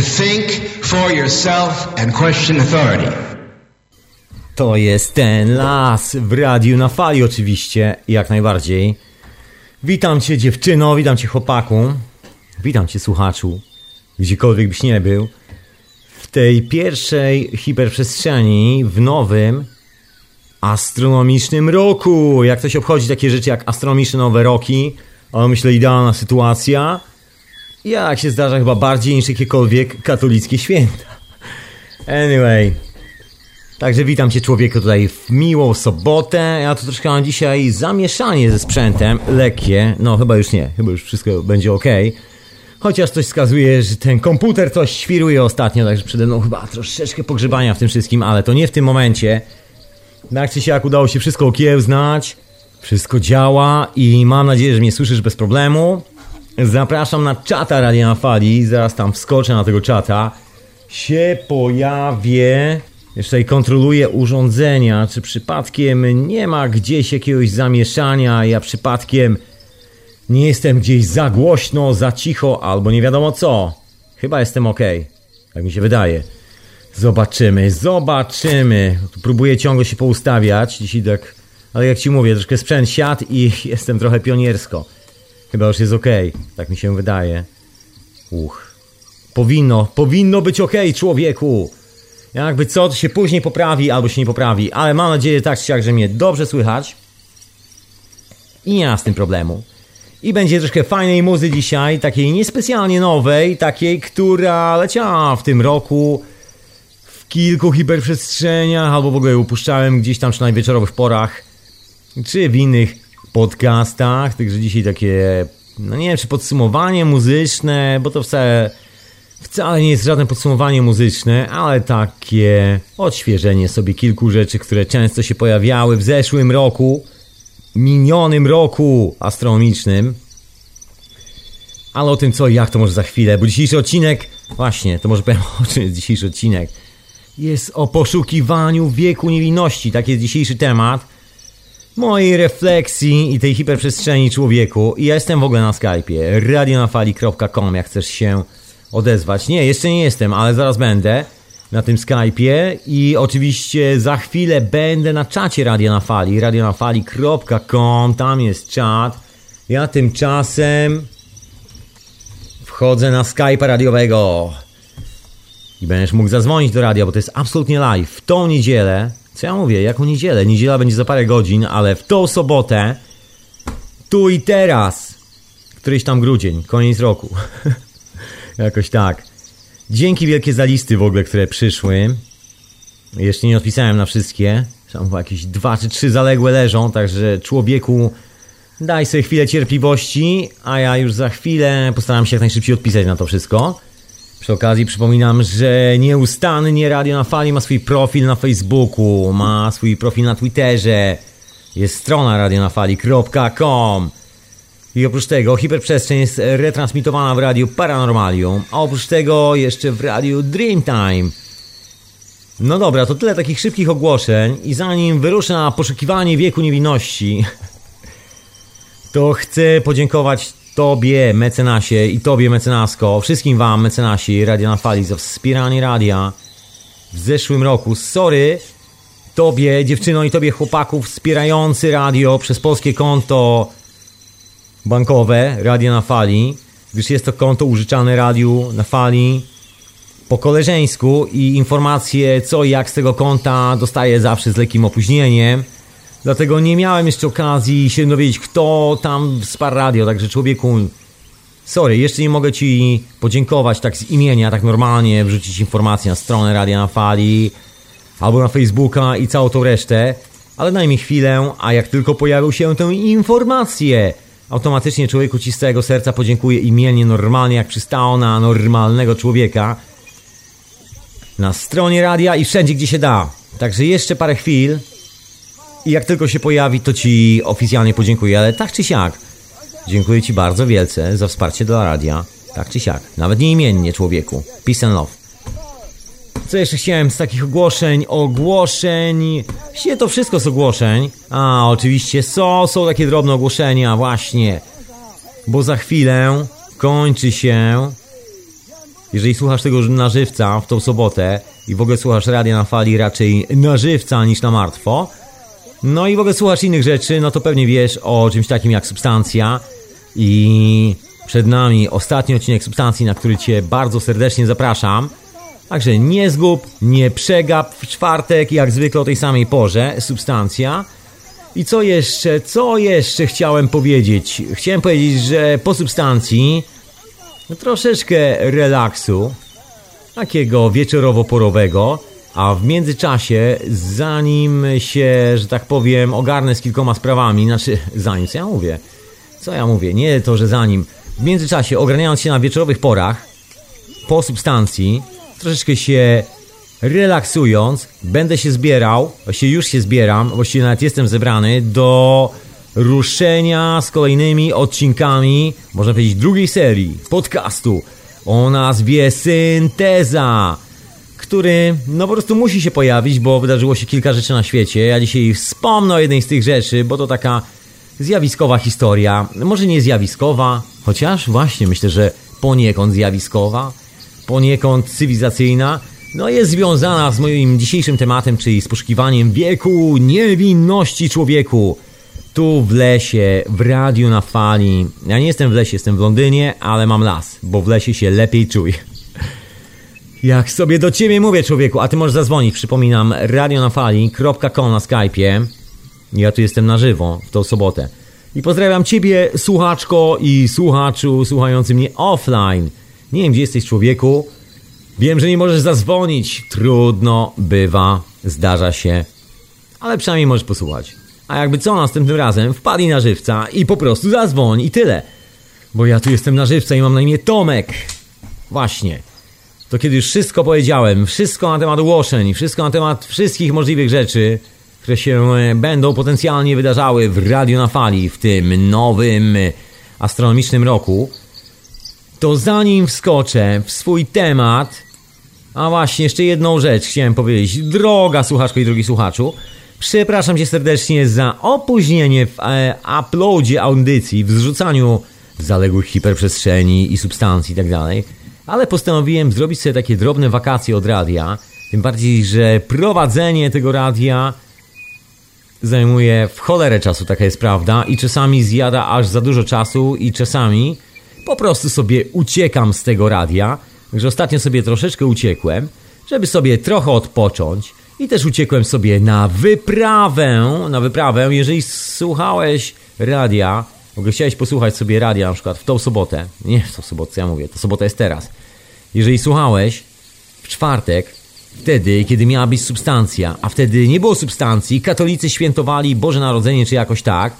think for yourself and question authority. To jest ten las w radiu na fali oczywiście, jak najbardziej. Witam cię dziewczyno, witam cię chłopaku, witam cię słuchaczu, gdziekolwiek byś nie był. W tej pierwszej hiperprzestrzeni w nowym astronomicznym roku. Jak ktoś obchodzi takie rzeczy jak astronomiczne nowe roki, ale myślę idealna sytuacja. Jak się zdarza chyba bardziej niż jakiekolwiek katolickie święta. Anyway. Także witam cię człowieku tutaj w miłą sobotę. Ja tu troszkę mam dzisiaj zamieszanie ze sprzętem. Lekkie. No chyba już nie. Chyba już wszystko będzie ok. Chociaż coś wskazuje, że ten komputer coś świruje ostatnio, także przede mną chyba troszeczkę pogrzebania w tym wszystkim, ale to nie w tym momencie. Tak czy siak udało się wszystko okiełznać. Wszystko działa i mam nadzieję, że mnie słyszysz bez problemu. Zapraszam na czata Radia na Fali. Zaraz tam wskoczę na tego czata. Się pojawię. Jeszcze i kontroluję urządzenia, czy przypadkiem nie ma gdzieś jakiegoś zamieszania, ja przypadkiem nie jestem gdzieś za głośno, za cicho, albo nie wiadomo co. Chyba jestem ok. Tak mi się wydaje. Zobaczymy, zobaczymy. Próbuję ciągle się poustawiać. Dzisiaj tak, ale jak ci mówię, troszkę sprzęt siadł i jestem trochę pioniersko. Chyba już jest ok. Tak mi się wydaje. Uch. Powinno, powinno być ok, człowieku. Jakby co, to się później poprawi albo się nie poprawi, ale mam nadzieję tak czy siak, że mnie dobrze słychać. I nie ma z tym problemu. I będzie troszkę fajnej muzy dzisiaj, takiej niespecjalnie nowej, takiej, która leciała w tym roku w kilku hiperprzestrzeniach, albo w ogóle upuszczałem gdzieś tam, czy na wieczorowych porach, czy w innych podcastach. Także dzisiaj takie, no nie wiem, czy podsumowanie muzyczne, bo to wcale, wcale nie jest żadne podsumowanie muzyczne, ale takie odświeżenie sobie kilku rzeczy, które często się pojawiały w zeszłym roku minionym roku astronomicznym. Ale o tym co i jak to może za chwilę, bo dzisiejszy odcinek, właśnie, to może powiem o czym jest dzisiejszy odcinek. Jest o poszukiwaniu wieku niewinności, tak jest dzisiejszy temat. Mojej refleksji i tej hiperprzestrzeni człowieku. I ja jestem w ogóle na Skype'ie, radionafali.com, jak chcesz się odezwać. Nie, jeszcze nie jestem, ale zaraz będę na tym Skype'ie i oczywiście za chwilę będę na czacie Radio na Fali, radionafali.com, tam jest czat. Ja tymczasem wchodzę na Skype'a radiowego i będziesz mógł zadzwonić do radia, bo to jest absolutnie live. W tą niedzielę, co ja mówię, jaką niedzielę? Niedziela będzie za parę godzin, ale w tą sobotę, tu i teraz, któryś tam grudzień, koniec roku. Jakoś tak. Dzięki wielkie za listy w ogóle, które przyszły. Jeszcze nie odpisałem na wszystkie. Tam jakieś dwa czy trzy zaległe leżą, także człowieku daj sobie chwilę cierpliwości, a ja już za chwilę postaram się jak najszybciej odpisać na to wszystko. Przy okazji przypominam, że nieustannie Radio na Fali ma swój profil na Facebooku, ma swój profil na Twitterze, jest strona radionafali.com i oprócz tego hiperprzestrzeń jest retransmitowana w radiu Paranormalium, a oprócz tego jeszcze w radiu Dreamtime. No dobra, to tyle takich szybkich ogłoszeń i zanim wyruszę na poszukiwanie wieku niewinności, to chcę podziękować Tobie, mecenasie i Tobie, mecenasko, wszystkim Wam, mecenasi Radia na Fali za wspieranie radia w zeszłym roku. Sorry Tobie, dziewczyno i Tobie chłopaków wspierający radio przez polskie konto bankowe Radia na Fali, gdyż jest to konto użyczane radiu na fali po koleżeńsku i informacje co i jak z tego konta dostaję zawsze z lekkim opóźnieniem. Dlatego nie miałem jeszcze okazji się dowiedzieć, kto tam wsparł radio, także człowieku, sorry, jeszcze nie mogę Ci podziękować tak z imienia, tak normalnie, wrzucić informacje na stronę Radia na Fali, albo na Facebooka i całą tą resztę, ale daj mi chwilę, a jak tylko pojawią się tę informację, automatycznie człowieku ci z całego serca podziękuję imiennie, normalnie, jak przystało na normalnego człowieka. Na stronie radia i wszędzie, gdzie się da. Także jeszcze parę chwil i jak tylko się pojawi, to ci oficjalnie podziękuję, ale tak czy siak. Dziękuję ci bardzo wielce za wsparcie dla radia. Tak czy siak. Nawet nie imiennie, człowieku. Peace and love. Co jeszcze chciałem z takich ogłoszeń? Ogłoszeń. Właściwie to wszystko z ogłoszeń. A, oczywiście są, są takie drobne ogłoszenia, właśnie. Bo za chwilę kończy się jeżeli słuchasz tego na żywca w tą sobotę i w ogóle słuchasz radia na fali raczej na żywca niż na martwo, no i w ogóle słuchasz innych rzeczy, no to pewnie wiesz o czymś takim jak substancja i przed nami ostatni odcinek substancji, na który Cię bardzo serdecznie zapraszam. Także nie zgub, nie przegap w czwartek, jak zwykle o tej samej porze, substancja. I co jeszcze, co jeszcze chciałem powiedzieć? Chciałem powiedzieć, że po substancji troszeczkę relaksu, takiego wieczorowo-porowego, a w międzyczasie, zanim się, że tak powiem, ogarnę z kilkoma sprawami, znaczy, zanim, co ja mówię? Co ja mówię? Nie to, że zanim. W międzyczasie, ogarniając się na wieczorowych porach, po substancji, troszeczkę się relaksując, będę się zbierał, właściwie już się zbieram, właściwie nawet jestem zebrany do ruszenia z kolejnymi odcinkami, można powiedzieć, drugiej serii podcastu o nazwie Synteza, który no po prostu musi się pojawić, bo wydarzyło się kilka rzeczy na świecie. Ja dzisiaj wspomnę o jednej z tych rzeczy, bo to taka zjawiskowa historia. Może nie zjawiskowa, chociaż właśnie myślę, że poniekąd zjawiskowa, poniekąd cywilizacyjna. No jest związana z moim dzisiejszym tematem, czyli z poszukiwaniem wieku niewinności człowieku tu w lesie, w radiu na fali. Ja nie jestem w lesie, jestem w Londynie, ale mam las, bo w lesie się lepiej czuję. Jak sobie do ciebie mówię, człowieku, a ty możesz zadzwonić, przypominam, radionafali.com na Skype'ie. Ja tu jestem na żywo w tą sobotę. I pozdrawiam ciebie, słuchaczko i słuchaczu, słuchający mnie offline. Nie wiem, gdzie jesteś, człowieku. Wiem, że nie możesz zadzwonić. Trudno, bywa, zdarza się. Ale przynajmniej możesz posłuchać. A jakby co następnym razem, wpadli na żywca i po prostu zadzwoń i tyle. Bo ja tu jestem na żywca i mam na imię Tomek. Właśnie. To kiedy już wszystko powiedziałem, wszystko na temat ogłoszeń, wszystko na temat wszystkich możliwych rzeczy, które się e, będą potencjalnie wydarzały w Radio na Fali w tym nowym e, astronomicznym roku, to zanim wskoczę w swój temat, a właśnie jeszcze jedną rzecz chciałem powiedzieć. Droga słuchaczko i drogi słuchaczu, Przepraszam cię serdecznie za opóźnienie w e, uploadzie audycji, w zrzucaniu zaległych hiperprzestrzeni i substancji itd. Ale postanowiłem zrobić sobie takie drobne wakacje od radia. Tym bardziej, że prowadzenie tego radia zajmuje w cholerę czasu, taka jest prawda, i czasami zjada aż za dużo czasu, i czasami po prostu sobie uciekam z tego radia. Także ostatnio sobie troszeczkę uciekłem, żeby sobie trochę odpocząć i też uciekłem sobie na wyprawę, na wyprawę, jeżeli słuchałeś radia, ogóle chciałeś posłuchać sobie radia na przykład w tą sobotę, nie w tą sobotę, ja mówię, to sobota jest teraz. Jeżeli słuchałeś w czwartek, wtedy, kiedy miała być substancja, a wtedy nie było substancji, katolicy świętowali Boże Narodzenie czy jakoś tak,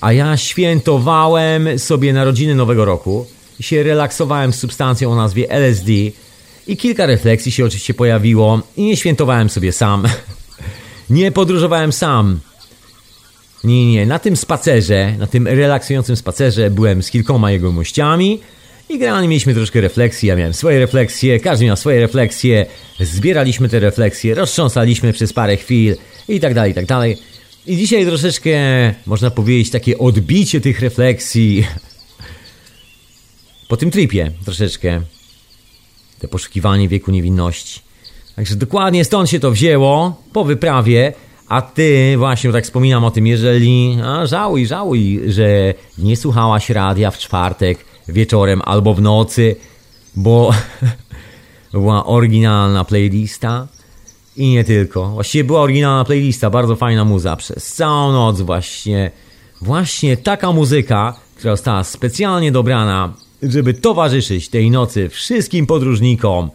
a ja świętowałem sobie narodziny Nowego Roku i się relaksowałem z substancją o nazwie LSD, i kilka refleksji się oczywiście pojawiło i nie świętowałem sobie sam. nie podróżowałem sam. Nie, nie, na tym spacerze, na tym relaksującym spacerze byłem z kilkoma jego mościami i generalnie mieliśmy troszkę refleksji, ja miałem swoje refleksje, każdy miał swoje refleksje, zbieraliśmy te refleksje, roztrząsaliśmy przez parę chwil i tak dalej, i tak dalej. I dzisiaj troszeczkę, można powiedzieć, takie odbicie tych refleksji. Po tym tripie troszeczkę. Te poszukiwanie wieku niewinności. Także dokładnie stąd się to wzięło po wyprawie, a ty właśnie tak wspominam o tym, jeżeli a, żałuj, żałuj, że nie słuchałaś radia w czwartek wieczorem albo w nocy, bo była oryginalna playlista i nie tylko. Właściwie była oryginalna playlista, bardzo fajna muza przez całą noc właśnie. Właśnie taka muzyka, która została specjalnie dobrana żeby towarzyszyć tej nocy wszystkim podróżnikom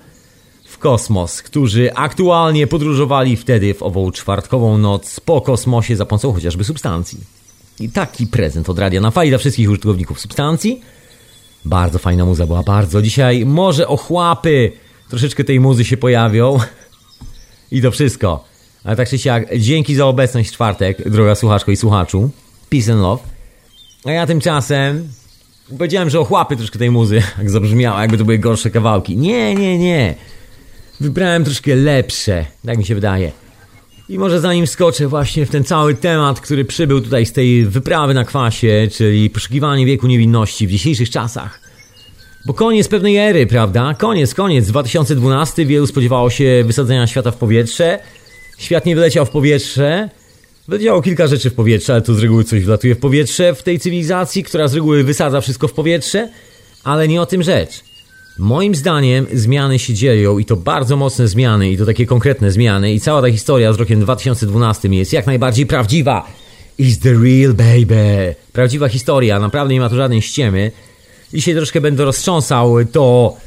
kosmos, którzy aktualnie podróżowali wtedy w ową czwartkową noc po kosmosie za pomocą chociażby substancji. I taki prezent od Radia na Fali dla wszystkich użytkowników substancji. Bardzo fajna muza była, bardzo. Dzisiaj może ochłapy troszeczkę tej muzy się pojawią. I to wszystko. Ale tak czy siak, dzięki za obecność w czwartek, droga słuchaczko i słuchaczu. Peace and love. A ja tymczasem Powiedziałem, że ochłapy troszkę tej muzy, jak zabrzmiała, jakby to były gorsze kawałki. Nie, nie, nie. Wybrałem troszkę lepsze, tak mi się wydaje. I może zanim skoczę właśnie w ten cały temat, który przybył tutaj z tej wyprawy na kwasie, czyli poszukiwanie wieku niewinności w dzisiejszych czasach, Bo koniec pewnej ery, prawda? Koniec, koniec. 2012 wielu spodziewało się wysadzenia świata w powietrze. Świat nie wyleciał w powietrze. Wyleciało kilka rzeczy w powietrze, ale tu z reguły coś wlatuje w powietrze w tej cywilizacji, która z reguły wysadza wszystko w powietrze. Ale nie o tym rzecz. Moim zdaniem zmiany się dzieją i to bardzo mocne zmiany i to takie konkretne zmiany i cała ta historia z rokiem 2012 jest jak najbardziej prawdziwa. Is the real baby. Prawdziwa historia, naprawdę nie ma tu żadnej ściemy. Dzisiaj troszkę będę roztrząsał to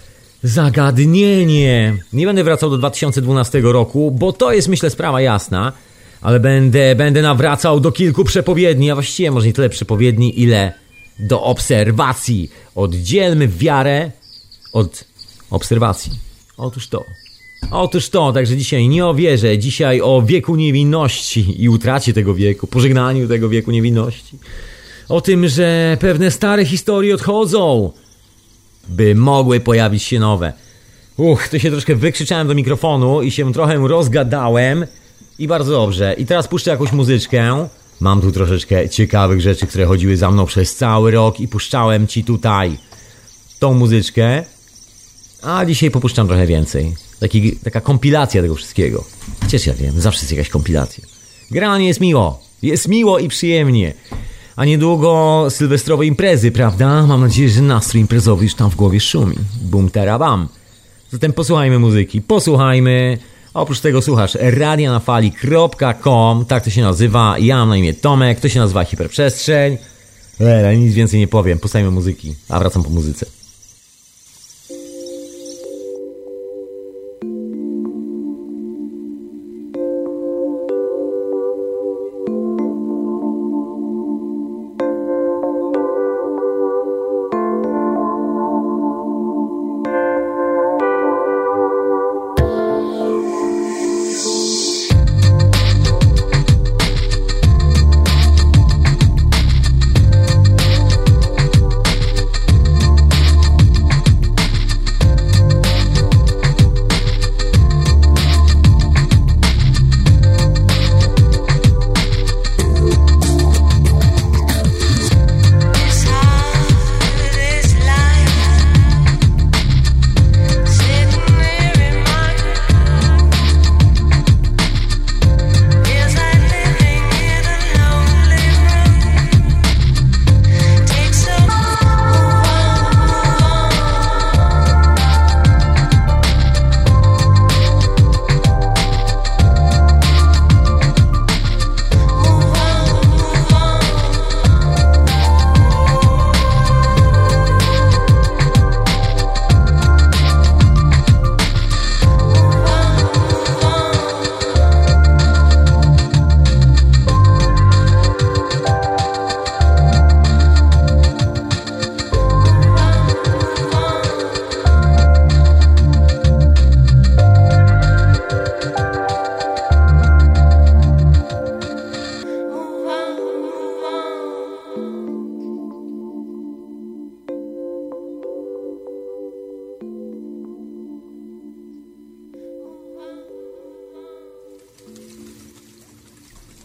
zagadnienie. Nie będę wracał do 2012 roku, bo to jest myślę sprawa jasna, ale będę, będę nawracał do kilku przepowiedni, a właściwie może nie tyle przepowiedni, ile do obserwacji. Oddzielmy wiarę od obserwacji. Otóż to. Otóż to, także dzisiaj nie o wierze, dzisiaj o wieku niewinności i utracie tego wieku, pożegnaniu tego wieku niewinności. O tym, że pewne stare historie odchodzą, by mogły pojawić się nowe. Uch, to się troszkę wykrzyczałem do mikrofonu i się trochę rozgadałem. I bardzo dobrze. I teraz puszczę jakąś muzyczkę. Mam tu troszeczkę ciekawych rzeczy, które chodziły za mną przez cały rok i puszczałem ci tutaj tą muzyczkę. A dzisiaj popuszczam trochę więcej. Taki, taka kompilacja tego wszystkiego. Chociaż ja wiem, zawsze jest jakaś kompilacja. Granie jest miło. Jest miło i przyjemnie. A niedługo sylwestrowe imprezy, prawda? Mam nadzieję, że nastrój imprezowy już tam w głowie szumi. Bum bam. Zatem posłuchajmy muzyki. Posłuchajmy. Oprócz tego słuchasz radianafali.com, tak to się nazywa. Ja mam na imię Tomek, to się nazywa Hiperprzestrzeń. Eee, nic więcej nie powiem. Posłuchajmy muzyki. A wracam po muzyce.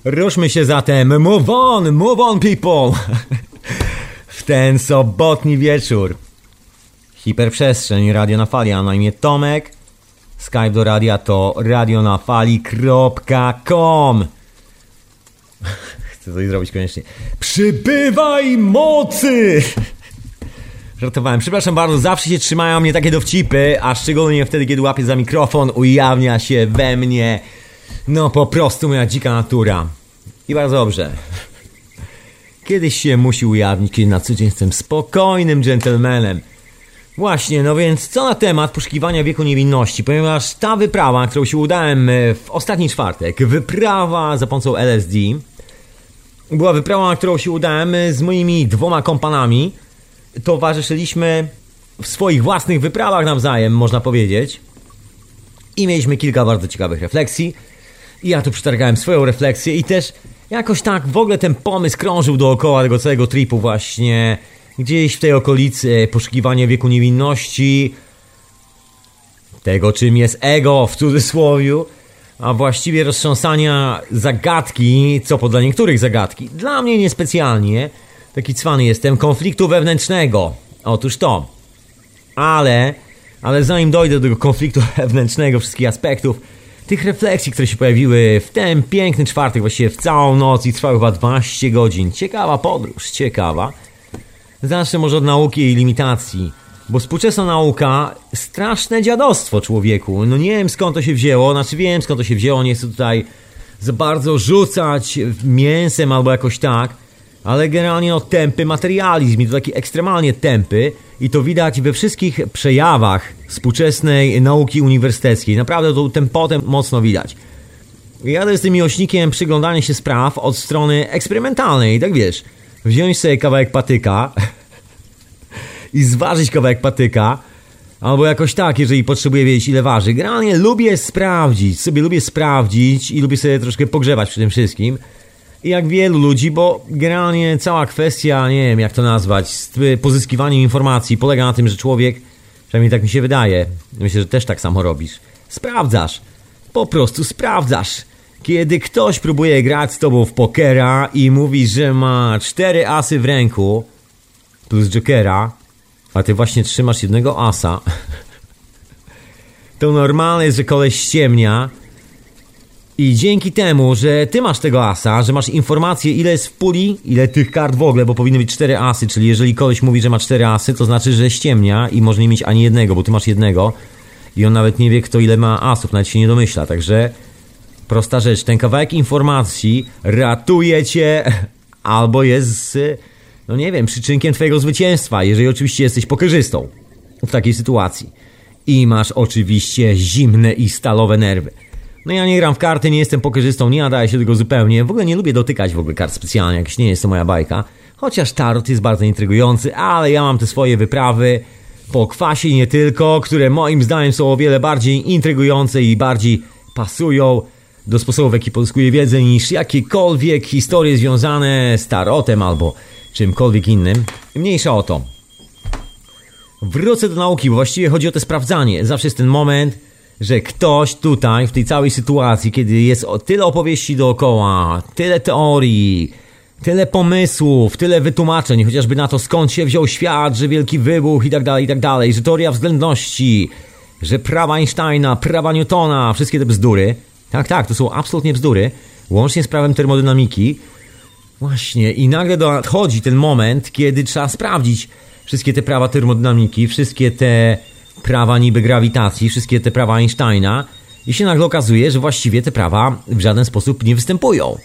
Ruszmy się zatem. Move on, move on people. w ten sobotni wieczór. Hiperprzestrzeń, Radio na Fali, a na imię Tomek. Skype do radia to radionafali.com Chcę coś zrobić koniecznie. Przybywaj mocy! Żartowałem. Przepraszam bardzo, zawsze się trzymają mnie takie dowcipy, a szczególnie wtedy, kiedy łapię za mikrofon, ujawnia się we mnie no po prostu moja dzika natura. I bardzo dobrze. Kiedyś się musi ujawnić, kiedy na co dzień jestem spokojnym gentlemanem. Właśnie, no więc co na temat poszukiwania wieku niewinności, ponieważ ta wyprawa, którą się udałem e, w ostatni czwartek, wyprawa za pomocą LSD, była wyprawa, na którą się udałem e, z moimi dwoma kompanami. Towarzyszyliśmy w swoich własnych wyprawach nawzajem, można powiedzieć. I mieliśmy kilka bardzo ciekawych refleksji. I ja tu przetargałem swoją refleksję i też jakoś tak w ogóle ten pomysł krążył dookoła tego całego tripu właśnie. Gdzieś w tej okolicy poszukiwania wieku niewinności, tego czym jest ego w cudzysłowiu, a właściwie roztrząsania zagadki, co po dla niektórych zagadki, dla mnie niespecjalnie, taki cwany jestem, konfliktu wewnętrznego. Otóż to. Ale, ale zanim dojdę do tego konfliktu wewnętrznego, wszystkich aspektów, tych refleksji, które się pojawiły w ten piękny czwartek, właściwie w całą noc i trwały chyba 12 godzin. Ciekawa podróż, ciekawa. Zacznę może od nauki i limitacji. Bo współczesna nauka, straszne dziadostwo człowieku. No nie wiem skąd to się wzięło, znaczy wiem skąd to się wzięło, nie chcę tutaj za bardzo rzucać mięsem albo jakoś tak, ale generalnie no tępy materializm i to taki ekstremalnie tępy i to widać we wszystkich przejawach współczesnej nauki uniwersyteckiej. Naprawdę to tempotem mocno widać. Ja jestem miłośnikiem przyglądania się spraw od strony eksperymentalnej, tak wiesz, wziąć sobie kawałek patyka i zważyć kawałek patyka, albo jakoś tak, jeżeli potrzebuję wiedzieć ile waży. Generalnie lubię sprawdzić, sobie lubię sprawdzić i lubię sobie troszkę pogrzewać przy tym wszystkim. Jak wielu ludzi, bo generalnie cała kwestia, nie wiem jak to nazwać, z pozyskiwaniem informacji polega na tym, że człowiek, przynajmniej tak mi się wydaje, myślę, że też tak samo robisz, sprawdzasz. Po prostu sprawdzasz. Kiedy ktoś próbuje grać z tobą w pokera i mówi, że ma cztery asy w ręku plus jokera, a ty właśnie trzymasz jednego asa, to normalne jest, że koleś ściemnia i dzięki temu, że ty masz tego asa, że masz informację ile jest w puli, ile tych kart w ogóle, bo powinny być cztery asy, czyli jeżeli koleś mówi, że ma cztery asy, to znaczy, że ściemnia i może nie mieć ani jednego, bo ty masz jednego i on nawet nie wie kto ile ma asów, nawet się nie domyśla, także prosta rzecz, ten kawałek informacji ratuje cię albo jest, no nie wiem, przyczynkiem twojego zwycięstwa, jeżeli oczywiście jesteś pokerzystą w takiej sytuacji. I masz oczywiście zimne i stalowe nerwy. No ja nie gram w karty, nie jestem pokerzystą, nie nadaję się tego zupełnie. W ogóle nie lubię dotykać w ogóle kart specjalnie, jakieś nie jest to moja bajka. Chociaż tarot jest bardzo intrygujący, ale ja mam te swoje wyprawy po kwasie nie tylko, które moim zdaniem są o wiele bardziej intrygujące i bardziej pasują do sposobu, w jaki pozyskuję wiedzę, niż jakiekolwiek historie związane z tarotem albo czymkolwiek innym. Mniejsza o to. Wrócę do nauki, bo właściwie chodzi o to sprawdzanie. Zawsze jest ten moment, że ktoś tutaj, w tej całej sytuacji, kiedy jest tyle opowieści dookoła, tyle teorii, tyle pomysłów, tyle wytłumaczeń, chociażby na to skąd się wziął świat, że wielki wybuch i tak dalej, i tak dalej, że teoria względności, że prawa Einsteina, prawa Newtona, wszystkie te bzdury. Tak, tak, to są absolutnie bzdury, łącznie z prawem termodynamiki. Właśnie, i nagle dochodzi ten moment, kiedy trzeba sprawdzić wszystkie te prawa termodynamiki, wszystkie te prawa niby grawitacji, wszystkie te prawa Einsteina i się nagle okazuje, że właściwie te prawa w żaden sposób nie występują.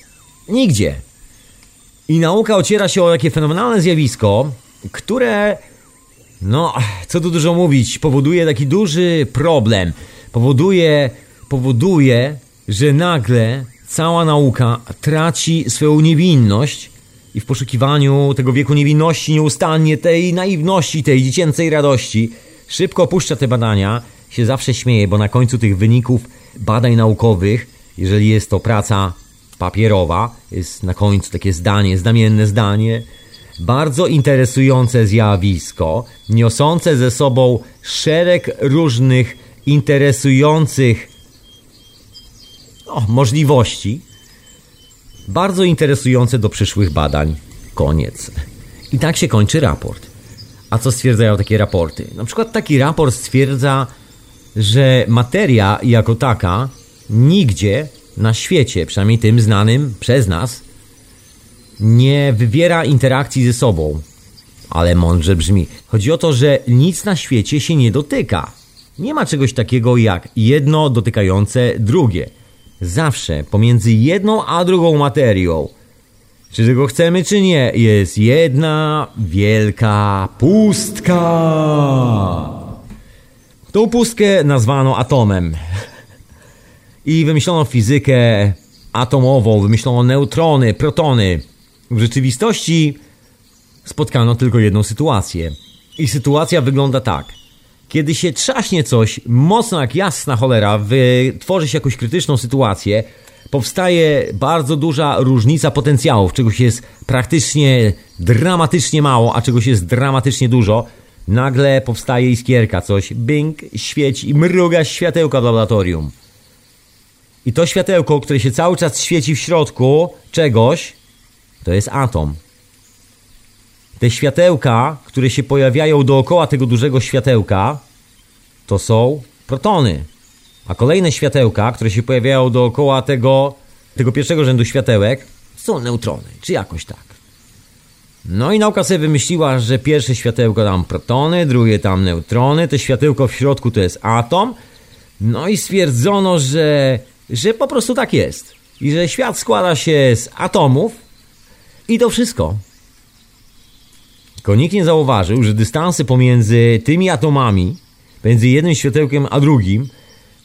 Nigdzie. I nauka ociera się o takie fenomenalne zjawisko, które, no, co tu dużo mówić, powoduje taki duży problem. Powoduje, powoduje, że nagle cała nauka traci swoją niewinność i w poszukiwaniu tego wieku niewinności nieustannie, tej naiwności, tej dziecięcej radości, szybko opuszcza te badania, się zawsze śmieje, bo na końcu tych wyników badań naukowych, jeżeli jest to praca papierowa, jest na końcu takie zdanie, znamienne zdanie, bardzo interesujące zjawisko, niosące ze sobą szereg różnych interesujących no, możliwości, bardzo interesujące do przyszłych badań. Koniec. I tak się kończy raport. A co stwierdzają takie raporty? Na przykład taki raport stwierdza, że materia jako taka nigdzie na świecie, przynajmniej tym znanym przez nas, nie wywiera interakcji ze sobą. Ale mądrze brzmi. Chodzi o to, że nic na świecie się nie dotyka. Nie ma czegoś takiego jak jedno dotykające drugie. Zawsze pomiędzy jedną a drugą materią czy tego chcemy, czy nie, jest jedna wielka pustka. Tą pustkę nazwano atomem. I wymyślono fizykę atomową, wymyślono neutrony, protony. W rzeczywistości spotkano tylko jedną sytuację. I sytuacja wygląda tak. Kiedy się trzaśnie coś mocno jak jasna cholera, wytworzy się jakąś krytyczną sytuację, powstaje bardzo duża różnica potencjałów. Czegoś jest praktycznie dramatycznie mało, a czegoś jest dramatycznie dużo. Nagle powstaje iskierka, coś bing, świeci i mruga światełka w laboratorium. I to światełko, które się cały czas świeci w środku czegoś, to jest atom. te światełka, które się pojawiają dookoła tego dużego światełka, to są protony. A kolejne światełka, które się pojawiają dookoła tego, tego pierwszego rzędu światełek, są neutrony, czy jakoś tak. No i nauka sobie wymyśliła, że pierwsze światełko tam protony, drugie tam neutrony, to światełko w środku to jest atom. No i stwierdzono, że, że po prostu tak jest. I że świat składa się z atomów i to wszystko. Tylko nikt nie zauważył, że dystansy pomiędzy tymi atomami, między jednym światełkiem a drugim,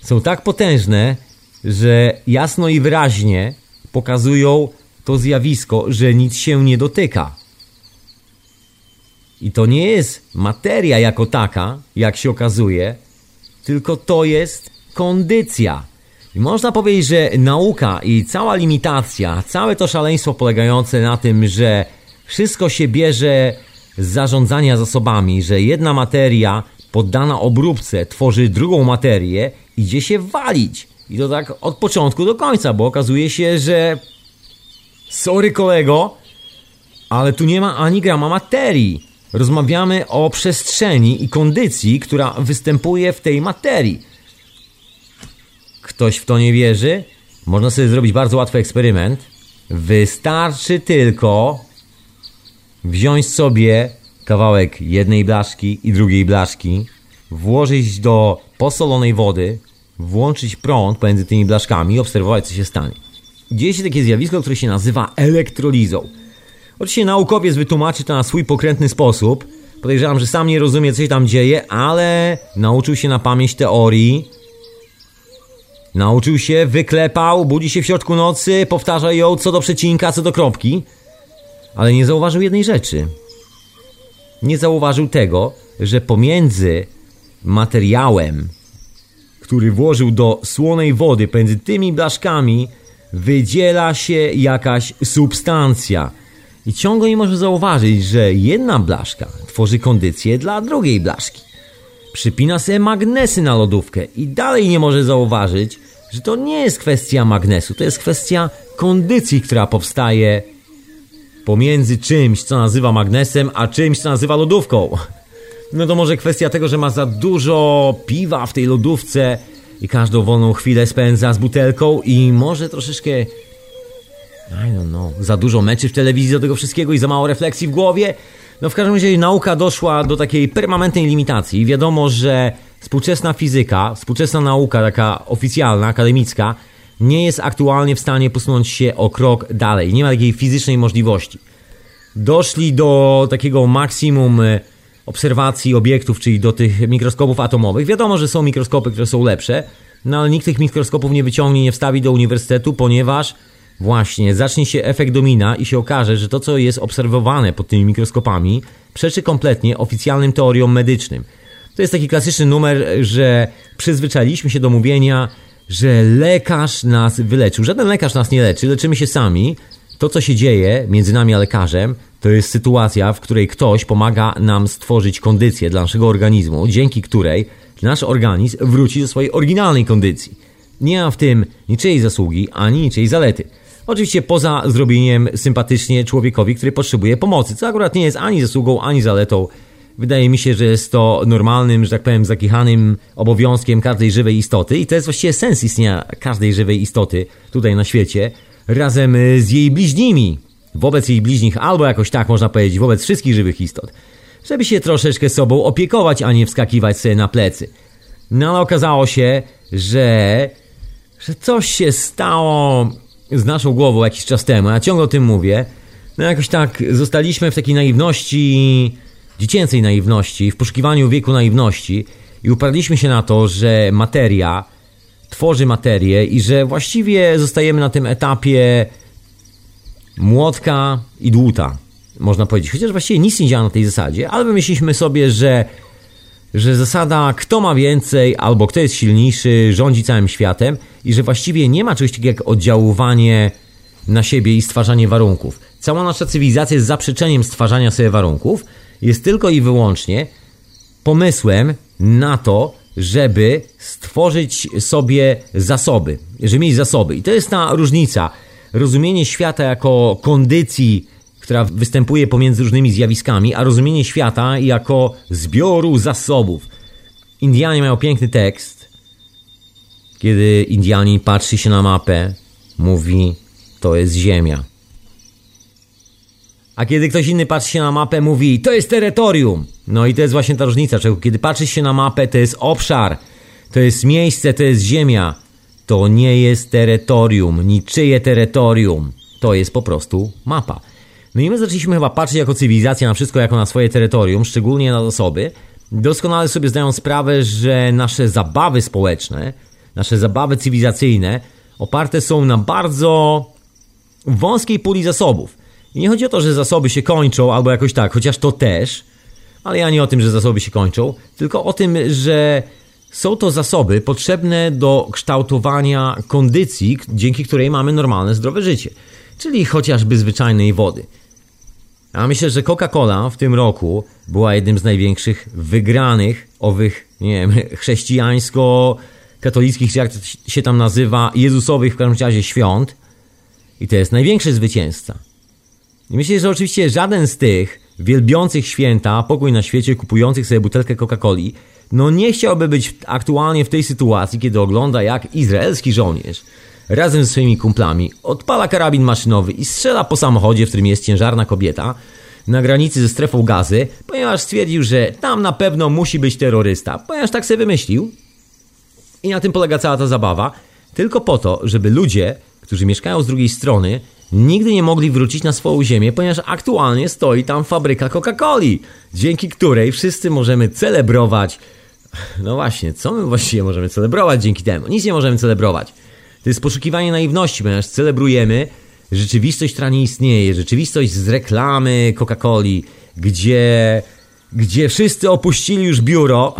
są tak potężne, że jasno i wyraźnie pokazują to zjawisko, że nic się nie dotyka. I to nie jest materia jako taka, jak się okazuje, tylko to jest kondycja. I można powiedzieć, że nauka i cała limitacja, całe to szaleństwo polegające na tym, że wszystko się bierze z zarządzania zasobami, że jedna materia poddana obróbce tworzy drugą materię, idzie się walić. I to tak od początku do końca, bo okazuje się, że sorry kolego, ale tu nie ma ani grama materii. Rozmawiamy o przestrzeni i kondycji, która występuje w tej materii. Ktoś w to nie wierzy? Można sobie zrobić bardzo łatwy eksperyment. Wystarczy tylko wziąć sobie kawałek jednej blaszki i drugiej blaszki, włożyć do posolonej wody, włączyć prąd pomiędzy tymi blaszkami i obserwować, co się stanie. Dzieje się takie zjawisko, które się nazywa elektrolizą. Oczywiście naukowiec wytłumaczy to na swój pokrętny sposób. Podejrzewam, że sam nie rozumie, co się tam dzieje, ale nauczył się na pamięć teorii. Nauczył się, wyklepał, budzi się w środku nocy, powtarza ją co do przecinka, co do kropki. Ale nie zauważył jednej rzeczy. Nie zauważył tego, że pomiędzy materiałem, który włożył do słonej wody, pomiędzy tymi blaszkami, wydziela się jakaś substancja – i ciągle nie może zauważyć, że jedna blaszka tworzy kondycję dla drugiej blaszki. Przypina sobie magnesy na lodówkę i dalej nie może zauważyć, że to nie jest kwestia magnesu, to jest kwestia kondycji, która powstaje pomiędzy czymś, co nazywa magnesem, a czymś, co nazywa lodówką. No to może kwestia tego, że ma za dużo piwa w tej lodówce i każdą wolną chwilę spędza z butelką i może troszeczkę i don't know, za dużo meczy w telewizji do tego wszystkiego i za mało refleksji w głowie. No w każdym razie nauka doszła do takiej permanentnej limitacji. Wiadomo, że współczesna fizyka, współczesna nauka taka oficjalna, akademicka, nie jest aktualnie w stanie posunąć się o krok dalej. Nie ma takiej fizycznej możliwości. Doszli do takiego maksimum e, obserwacji obiektów, czyli do tych mikroskopów atomowych. Wiadomo, że są mikroskopy, które są lepsze, no ale nikt tych mikroskopów nie wyciągnie, nie wstawi do uniwersytetu, ponieważ Właśnie, zacznie się efekt domina i się okaże, że to, co jest obserwowane pod tymi mikroskopami, przeczy kompletnie oficjalnym teoriom medycznym. To jest taki klasyczny numer, że przyzwyczailiśmy się do mówienia, że lekarz nas wyleczył. Żaden lekarz nas nie leczy, leczymy się sami. To, co się dzieje między nami a lekarzem, to jest sytuacja, w której ktoś pomaga nam stworzyć kondycję dla naszego organizmu, dzięki której nasz organizm wróci do swojej oryginalnej kondycji. Nie ma w tym niczyjej zasługi, ani niczyjej zalety. Oczywiście poza zrobieniem sympatycznie człowiekowi, który potrzebuje pomocy, co akurat nie jest ani zasługą, ani zaletą. Wydaje mi się, że jest to normalnym, że tak powiem, zakichanym obowiązkiem każdej żywej istoty i to jest właściwie sens istnienia każdej żywej istoty tutaj na świecie, razem z jej bliźnimi, wobec jej bliźnich, albo jakoś tak można powiedzieć, wobec wszystkich żywych istot, żeby się troszeczkę sobą opiekować, a nie wskakiwać sobie na plecy. No ale okazało się, że, że coś się stało z naszą głową jakiś czas temu, ja ciągle o tym mówię, no jakoś tak zostaliśmy w takiej naiwności, dziecięcej naiwności, w poszukiwaniu wieku naiwności i uparliśmy się na to, że materia tworzy materię i że właściwie zostajemy na tym etapie młotka i dłuta, można powiedzieć. Chociaż właściwie nic nie działa na tej zasadzie, ale wymyśliliśmy sobie, że że zasada kto ma więcej albo kto jest silniejszy rządzi całym światem i że właściwie nie ma czegoś takiego jak oddziaływanie na siebie i stwarzanie warunków. Cała nasza cywilizacja jest zaprzeczeniem stwarzania sobie warunków, jest tylko i wyłącznie pomysłem na to, żeby stworzyć sobie zasoby, żeby mieć zasoby. I to jest ta różnica. Rozumienie świata jako kondycji, która występuje pomiędzy różnymi zjawiskami, a rozumienie świata jako zbioru zasobów. Indianie mają piękny tekst, kiedy Indianin patrzy się na mapę, mówi: To jest Ziemia. A kiedy ktoś inny patrzy się na mapę, mówi: To jest terytorium. No i to jest właśnie ta różnica, czego kiedy patrzy się na mapę, to jest obszar, to jest miejsce, to jest Ziemia. To nie jest terytorium, niczyje terytorium. To jest po prostu mapa. No i my zaczęliśmy chyba patrzeć jako cywilizacja na wszystko jako na swoje terytorium, szczególnie na zasoby. Doskonale sobie zdają sprawę, że nasze zabawy społeczne, nasze zabawy cywilizacyjne oparte są na bardzo wąskiej puli zasobów. I nie chodzi o to, że zasoby się kończą albo jakoś tak, chociaż to też, ale ja nie o tym, że zasoby się kończą, tylko o tym, że są to zasoby potrzebne do kształtowania kondycji, dzięki której mamy normalne, zdrowe życie, czyli chociażby zwyczajnej wody. A myślę, że Coca-Cola w tym roku była jednym z największych wygranych owych, nie wiem, chrześcijańsko-katolickich, jak to się tam nazywa, Jezusowych w każdym razie świąt. I to jest największy zwycięzca. Myślę, że oczywiście żaden z tych wielbiących święta, pokój na świecie, kupujących sobie butelkę Coca-Coli, no nie chciałby być aktualnie w tej sytuacji, kiedy ogląda jak izraelski żołnierz razem ze swoimi kumplami odpala karabin maszynowy i strzela po samochodzie, w którym jest ciężarna kobieta, na granicy ze strefą gazy, ponieważ stwierdził, że tam na pewno musi być terrorysta, ponieważ tak sobie wymyślił. I na tym polega cała ta zabawa, tylko po to, żeby ludzie, którzy mieszkają z drugiej strony, nigdy nie mogli wrócić na swoją ziemię, ponieważ aktualnie stoi tam fabryka Coca-Coli, dzięki której wszyscy możemy celebrować. No właśnie, co my właściwie możemy celebrować dzięki temu? Nic nie możemy celebrować. To jest poszukiwanie naiwności, ponieważ celebrujemy rzeczywistość, która nie istnieje, rzeczywistość z reklamy Coca-Coli, gdzie, gdzie wszyscy opuścili już biuro.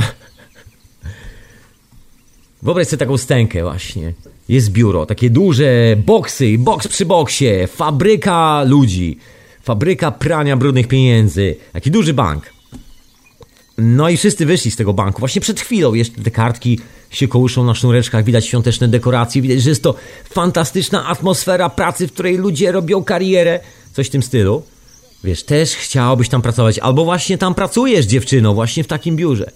Wyobraź sobie taką stękę właśnie. Jest biuro, takie duże boksy, boks przy boksie, fabryka ludzi, fabryka prania brudnych pieniędzy, taki duży bank. No i wszyscy wyszli z tego banku. Właśnie przed chwilą jeszcze te kartki się kołyszą na sznureczkach, widać świąteczne dekoracje, widać, że jest to fantastyczna atmosfera pracy, w której ludzie robią karierę, coś w tym stylu. Wiesz, też chciałabyś tam pracować, albo właśnie tam pracujesz, dziewczyno, właśnie w takim biurze.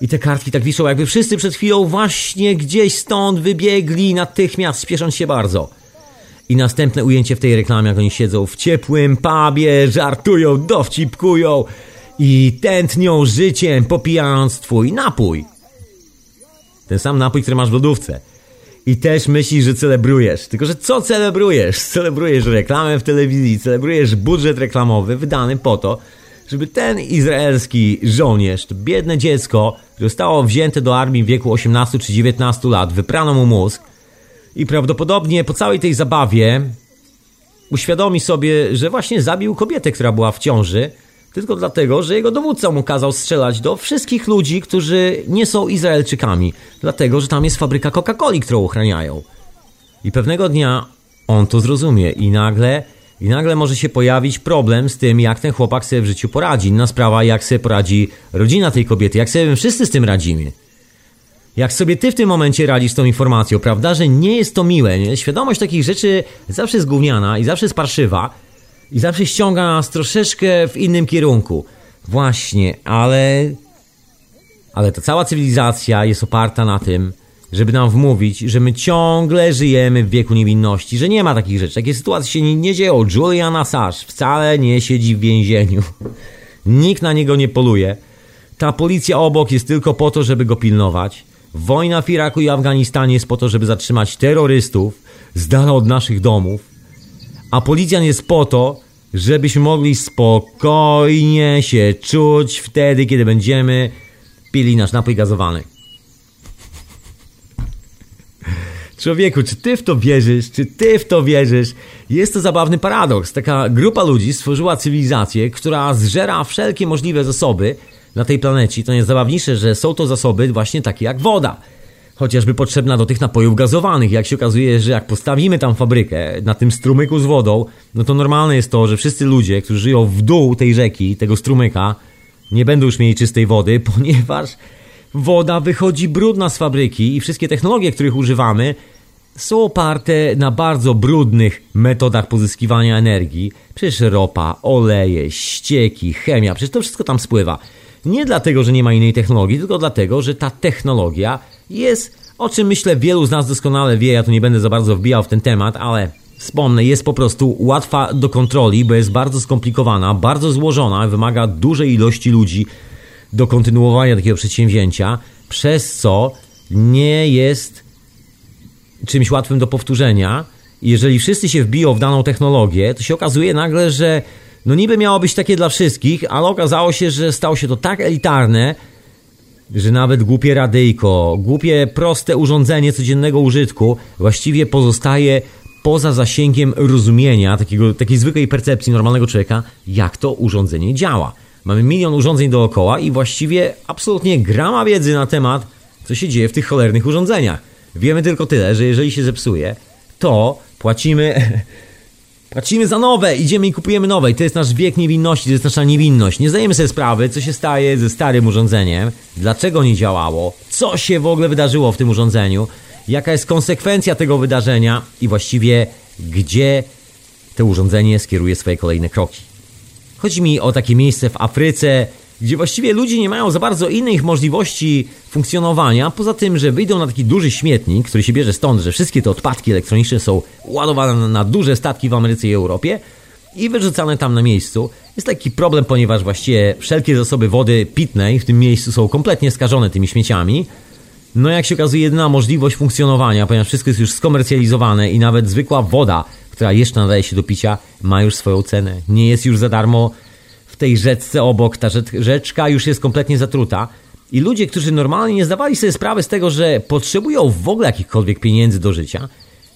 I te kartki tak wiszą, jakby wszyscy przed chwilą właśnie gdzieś stąd wybiegli natychmiast, spiesząc się bardzo. I następne ujęcie w tej reklamie, jak oni siedzą w ciepłym pubie, żartują, dowcipkują i tętnią życiem, popijając twój napój. Ten sam napój, który masz w lodówce. I też myślisz, że celebrujesz. Tylko, że co celebrujesz? Celebrujesz reklamę w telewizji, celebrujesz budżet reklamowy wydany po to, żeby ten izraelski żołnierz, to biedne dziecko, które zostało wzięte do armii w wieku 18 czy 19 lat, wyprano mu mózg i prawdopodobnie po całej tej zabawie uświadomi sobie, że właśnie zabił kobietę, która była w ciąży, tylko dlatego, że jego dowódca mu kazał strzelać do wszystkich ludzi, którzy nie są Izraelczykami, dlatego, że tam jest fabryka Coca-Coli, którą ochraniają. I pewnego dnia on to zrozumie i nagle, i nagle może się pojawić problem z tym, jak ten chłopak sobie w życiu poradzi. Inna sprawa, jak sobie poradzi rodzina tej kobiety, jak sobie wszyscy z tym radzimy. Jak sobie ty w tym momencie radzisz z tą informacją, prawda, że nie jest to miłe, nie? Świadomość takich rzeczy zawsze jest gówniana i zawsze jest parszywa, i zawsze ściąga nas troszeczkę w innym kierunku. Właśnie, ale. Ale ta cała cywilizacja jest oparta na tym, żeby nam wmówić, że my ciągle żyjemy w wieku niewinności, że nie ma takich rzeczy. Takie sytuacje się nie, nie dzieją. Julian Assange wcale nie siedzi w więzieniu. Nikt na niego nie poluje. Ta policja obok jest tylko po to, żeby go pilnować. Wojna w Iraku i Afganistanie jest po to, żeby zatrzymać terrorystów z dala od naszych domów a policjant jest po to, żebyśmy mogli spokojnie się czuć wtedy, kiedy będziemy pili nasz napój gazowany. Człowieku, czy ty w to wierzysz? Czy ty w to wierzysz? Jest to zabawny paradoks. Taka grupa ludzi stworzyła cywilizację, która zżera wszelkie możliwe zasoby na tej planecie. To jest zabawniejsze, że są to zasoby właśnie takie jak woda chociażby potrzebna do tych napojów gazowanych. Jak się okazuje, że jak postawimy tam fabrykę na tym strumyku z wodą, no to normalne jest to, że wszyscy ludzie, którzy żyją w dół tej rzeki, tego strumyka, nie będą już mieli czystej wody, ponieważ woda wychodzi brudna z fabryki i wszystkie technologie, których używamy, są oparte na bardzo brudnych metodach pozyskiwania energii. Przecież ropa, oleje, ścieki, chemia, przecież to wszystko tam spływa. Nie dlatego, że nie ma innej technologii, tylko dlatego, że ta technologia jest, o czym myślę wielu z nas doskonale wie, ja tu nie będę za bardzo wbijał w ten temat, ale wspomnę, jest po prostu łatwa do kontroli, bo jest bardzo skomplikowana, bardzo złożona, wymaga dużej ilości ludzi do kontynuowania takiego przedsięwzięcia, przez co nie jest czymś łatwym do powtórzenia. Jeżeli wszyscy się wbiją w daną technologię, to się okazuje nagle, że no niby miało być takie dla wszystkich, ale okazało się, że stało się to tak elitarne, że nawet głupie radyjko, głupie proste urządzenie codziennego użytku właściwie pozostaje poza zasięgiem rozumienia takiego, takiej zwykłej percepcji normalnego człowieka, jak to urządzenie działa. Mamy milion urządzeń dookoła i właściwie absolutnie grama wiedzy na temat, co się dzieje w tych cholernych urządzeniach. Wiemy tylko tyle, że jeżeli się zepsuje, to płacimy Płacimy za nowe, idziemy i kupujemy nowe. I to jest nasz wiek niewinności, to jest nasza niewinność. Nie zdajemy sobie sprawy, co się staje ze starym urządzeniem, dlaczego nie działało, co się w ogóle wydarzyło w tym urządzeniu, jaka jest konsekwencja tego wydarzenia i właściwie gdzie to urządzenie skieruje swoje kolejne kroki. Chodzi mi o takie miejsce w Afryce, gdzie właściwie ludzie nie mają za bardzo innych możliwości funkcjonowania, poza tym, że wyjdą na taki duży śmietnik, który się bierze stąd, że wszystkie te odpadki elektroniczne są ładowane na duże statki w Ameryce i Europie i wyrzucane tam na miejscu. Jest taki problem, ponieważ właściwie wszelkie zasoby wody pitnej w tym miejscu są kompletnie skażone tymi śmieciami. No jak się okazuje, jedyna możliwość funkcjonowania, ponieważ wszystko jest już skomercjalizowane i nawet zwykła woda, która jeszcze nadaje się do picia, ma już swoją cenę. Nie jest już za darmo w tej rzeczce obok. Ta rzeczka już jest kompletnie zatruta. I ludzie, którzy normalnie nie zdawali sobie sprawy z tego, że potrzebują w ogóle jakichkolwiek pieniędzy do życia,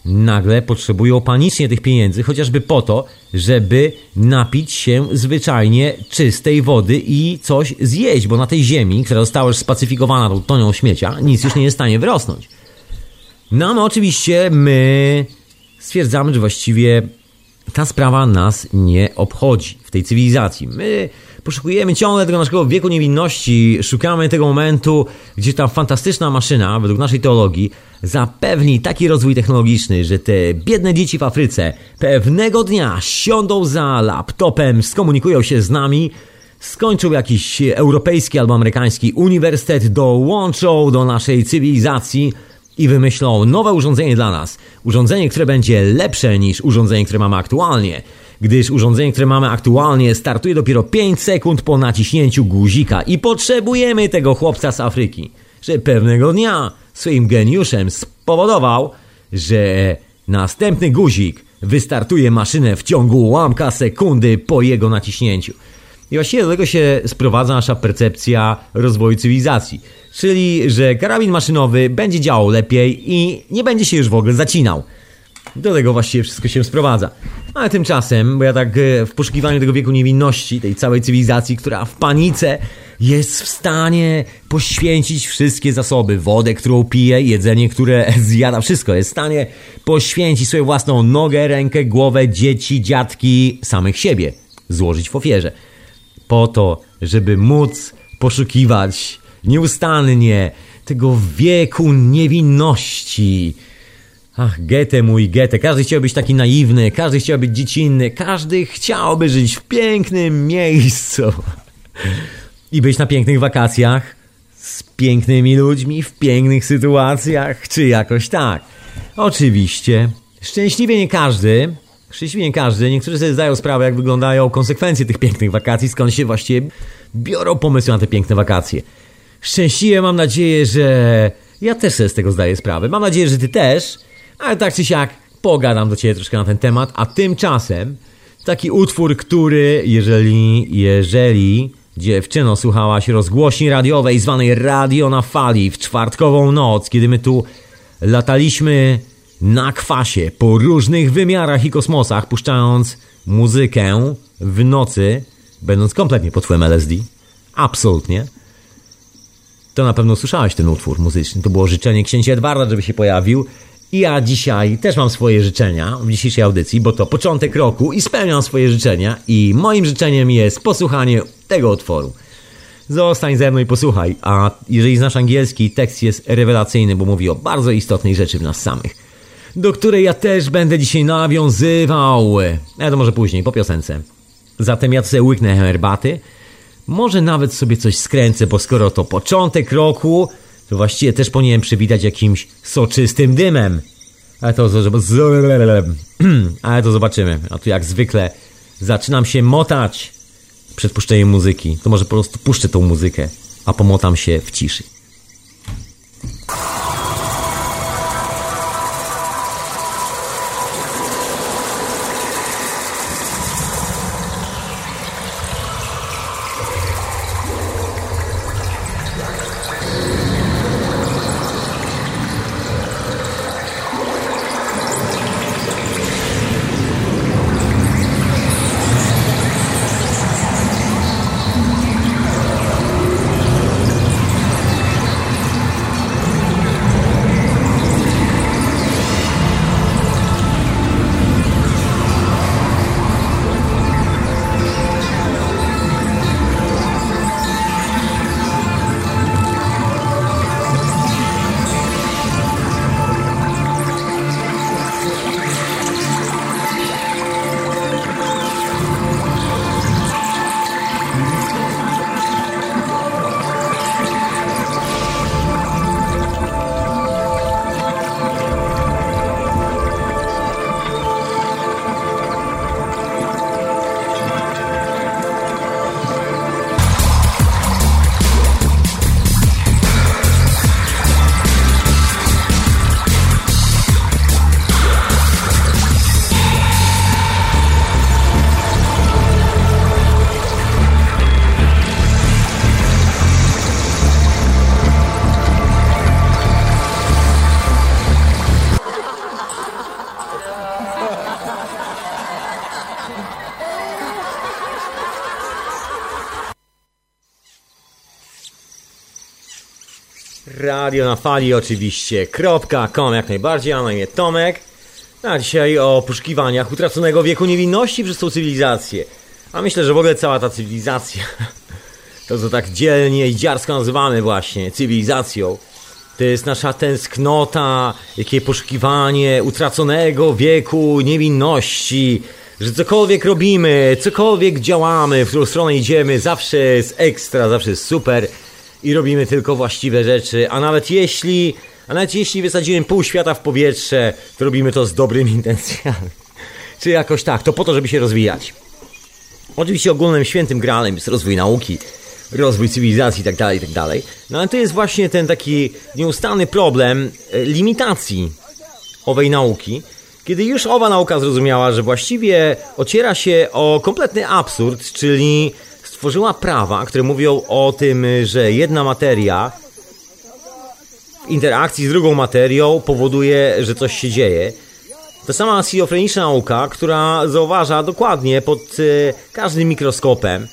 nagle potrzebują panicznie tych pieniędzy, chociażby po to, żeby napić się zwyczajnie czystej wody i coś zjeść, bo na tej ziemi, która została już spacyfikowana tą tonią śmiecia, nic już nie jest w stanie wyrosnąć. No, no oczywiście my stwierdzamy, że właściwie ta sprawa nas nie obchodzi w tej cywilizacji. My poszukujemy ciągle tego naszego wieku niewinności, szukamy tego momentu, gdzie ta fantastyczna maszyna, według naszej teologii, zapewni taki rozwój technologiczny, że te biedne dzieci w Afryce pewnego dnia siądą za laptopem, skomunikują się z nami, skończą jakiś europejski albo amerykański uniwersytet, dołączą do naszej cywilizacji, i wymyślą nowe urządzenie dla nas. Urządzenie, które będzie lepsze niż urządzenie, które mamy aktualnie. Gdyż urządzenie, które mamy aktualnie startuje dopiero 5 sekund po naciśnięciu guzika i potrzebujemy tego chłopca z Afryki, że pewnego dnia swoim geniuszem spowodował, że następny guzik wystartuje maszynę w ciągu ułamka sekundy po jego naciśnięciu. I właściwie do tego się sprowadza nasza percepcja rozwoju cywilizacji. Czyli, że karabin maszynowy będzie działał lepiej i nie będzie się już w ogóle zacinał. Do tego właściwie wszystko się sprowadza. Ale tymczasem, bo ja tak e, w poszukiwaniu tego wieku niewinności, tej całej cywilizacji, która w panice jest w stanie poświęcić wszystkie zasoby, wodę, którą pije, jedzenie, które zjada, wszystko jest w stanie poświęcić swoją własną nogę, rękę, głowę, dzieci, dziadki, samych siebie, złożyć w ofierze po to, żeby móc poszukiwać nieustannie tego wieku niewinności. Ach, Goethe mój Goethe, każdy chciałby być taki naiwny, każdy chciałby być dziecinny, każdy chciałby żyć w pięknym miejscu i być na pięknych wakacjach z pięknymi ludźmi w pięknych sytuacjach, czy jakoś tak. Oczywiście, szczęśliwie nie każdy, Szczęśliwie każdy. Niektórzy sobie zdają sprawę, jak wyglądają konsekwencje tych pięknych wakacji, skąd się właściwie biorą pomysły na te piękne wakacje. Szczęśliwie mam nadzieję, że ja też sobie z tego zdaję sprawę. Mam nadzieję, że ty też, ale tak czy siak pogadam do ciebie troszkę na ten temat, a tymczasem taki utwór, który jeżeli, jeżeli dziewczyno słuchałaś rozgłośni radiowej zwanej Radio na Fali w czwartkową noc, kiedy my tu lataliśmy na kwasie po różnych wymiarach i kosmosach, puszczając muzykę w nocy, będąc kompletnie pod wpływem LSD. Absolutnie. To na pewno słyszałeś ten utwór muzyczny. To było życzenie księcia Edwarda, żeby się pojawił. I ja dzisiaj też mam swoje życzenia w dzisiejszej audycji, bo to początek roku i spełniam swoje życzenia. I moim życzeniem jest posłuchanie tego utworu. Zostań ze mną i posłuchaj. A jeżeli znasz angielski, tekst jest rewelacyjny, bo mówi o bardzo istotnej rzeczy w nas samych. Do której ja też będę dzisiaj nawiązywał. Ale to może później, po piosence. Zatem ja sobie łyknę herbaty. Może nawet sobie coś skręcę, bo skoro to początek roku, to właściwie też powinienem przywitać jakimś soczystym dymem. Ale to, ale to zobaczymy. A tu jak zwykle zaczynam się motać przed puszczeniem muzyki. To może po prostu puszczę tą muzykę, a pomotam się w ciszy. Fali oczywiście, .com jak najbardziej, a na imię Tomek. A dzisiaj o poszukiwaniach utraconego wieku niewinności przez tą cywilizację. A myślę, że w ogóle cała ta cywilizacja, to co tak dzielnie i dziarsko nazywamy właśnie cywilizacją, to jest nasza tęsknota, jakie poszukiwanie utraconego wieku niewinności, że cokolwiek robimy, cokolwiek działamy, w którą stronę idziemy, zawsze jest ekstra, zawsze jest super i robimy tylko właściwe rzeczy, a nawet jeśli, a nawet jeśli wysadzimy pół świata w powietrze, to robimy to z dobrymi intencjami. Czy jakoś tak, to po to, żeby się rozwijać. Oczywiście ogólnym świętym gralem jest rozwój nauki, rozwój cywilizacji itd., tak itd. Tak no ale to jest właśnie ten taki nieustanny problem e, limitacji owej nauki, kiedy już owa nauka zrozumiała, że właściwie ociera się o kompletny absurd, czyli stworzyła prawa, które mówią o tym, że jedna materia w interakcji z drugą materią powoduje, że coś się dzieje. To sama schizofreniczna nauka, która zauważa dokładnie pod e, każdym mikroskopem,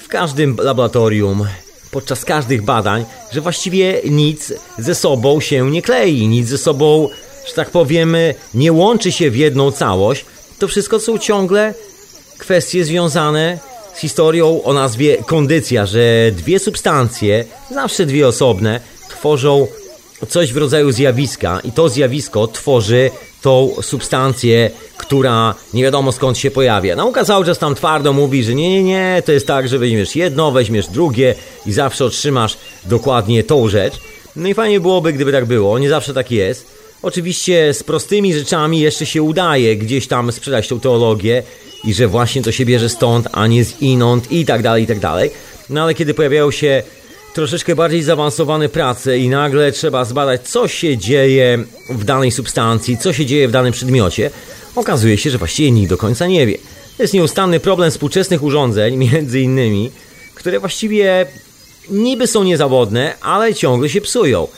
w każdym laboratorium, podczas każdych badań, że właściwie nic ze sobą się nie klei, nic ze sobą, że tak powiem, nie łączy się w jedną całość. To wszystko są ciągle kwestie związane z historią o nazwie kondycja, że dwie substancje, zawsze dwie osobne, tworzą coś w rodzaju zjawiska i to zjawisko tworzy tą substancję, która nie wiadomo skąd się pojawia. Nauka cały czas tam twardo mówi, że nie, nie, nie, to jest tak, że weźmiesz jedno, weźmiesz drugie i zawsze otrzymasz dokładnie tą rzecz. No i fajnie byłoby, gdyby tak było, nie zawsze tak jest. Oczywiście z prostymi rzeczami jeszcze się udaje gdzieś tam sprzedać tą teologię i że właśnie to się bierze stąd, a nie z inąd i tak dalej, i tak dalej. No ale kiedy pojawiają się troszeczkę bardziej zaawansowane prace i nagle trzeba zbadać, co się dzieje w danej substancji, co się dzieje w danym przedmiocie, okazuje się, że właściwie nikt do końca nie wie. To jest nieustanny problem współczesnych urządzeń, między innymi, które właściwie niby są niezawodne, ale ciągle się psują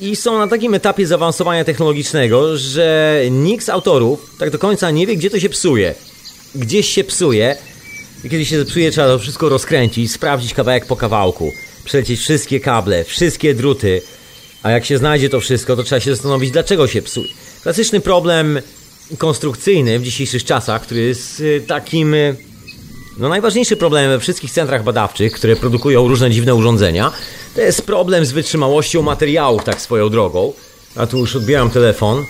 i są na takim etapie zaawansowania technologicznego, że nikt z autorów tak do końca nie wie, gdzie to się psuje. Gdzieś się psuje i kiedy się zepsuje, trzeba to wszystko rozkręcić, sprawdzić kawałek po kawałku, przelecieć wszystkie kable, wszystkie druty, a jak się znajdzie to wszystko, to trzeba się zastanowić, dlaczego się psuje. Klasyczny problem konstrukcyjny w dzisiejszych czasach, który jest y, takim y, no najważniejszy problem we wszystkich centrach badawczych, które produkują różne dziwne urządzenia, to jest problem z wytrzymałością materiałów, tak swoją drogą. A tu już odbieram telefon.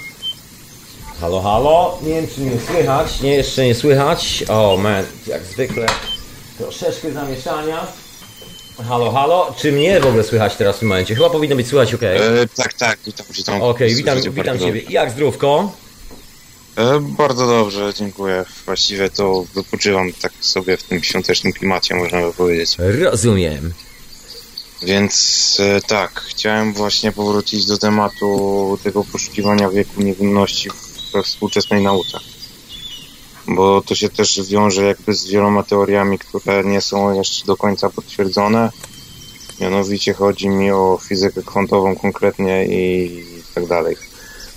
Halo, halo. Nie wiem, czy mnie słychać. Nie, jeszcze nie słychać. O, man, jak zwykle troszeczkę zamieszania. Halo, halo. Czy mnie w ogóle słychać teraz w tym momencie? Chyba powinno być słychać, ok. E, tak, tak, witam, witam. Okej, witam, Słyszycie witam bardzo Ciebie. Jak zdrówko? E, bardzo dobrze, dziękuję. Właściwie to wypoczywam tak sobie w tym świątecznym klimacie, można by powiedzieć. Rozumiem. Więc e, tak, chciałem właśnie powrócić do tematu tego poszukiwania wieku niewinności we współczesnej nauce. Bo to się też wiąże jakby z wieloma teoriami, które nie są jeszcze do końca potwierdzone. Mianowicie chodzi mi o fizykę kwantową konkretnie i tak dalej.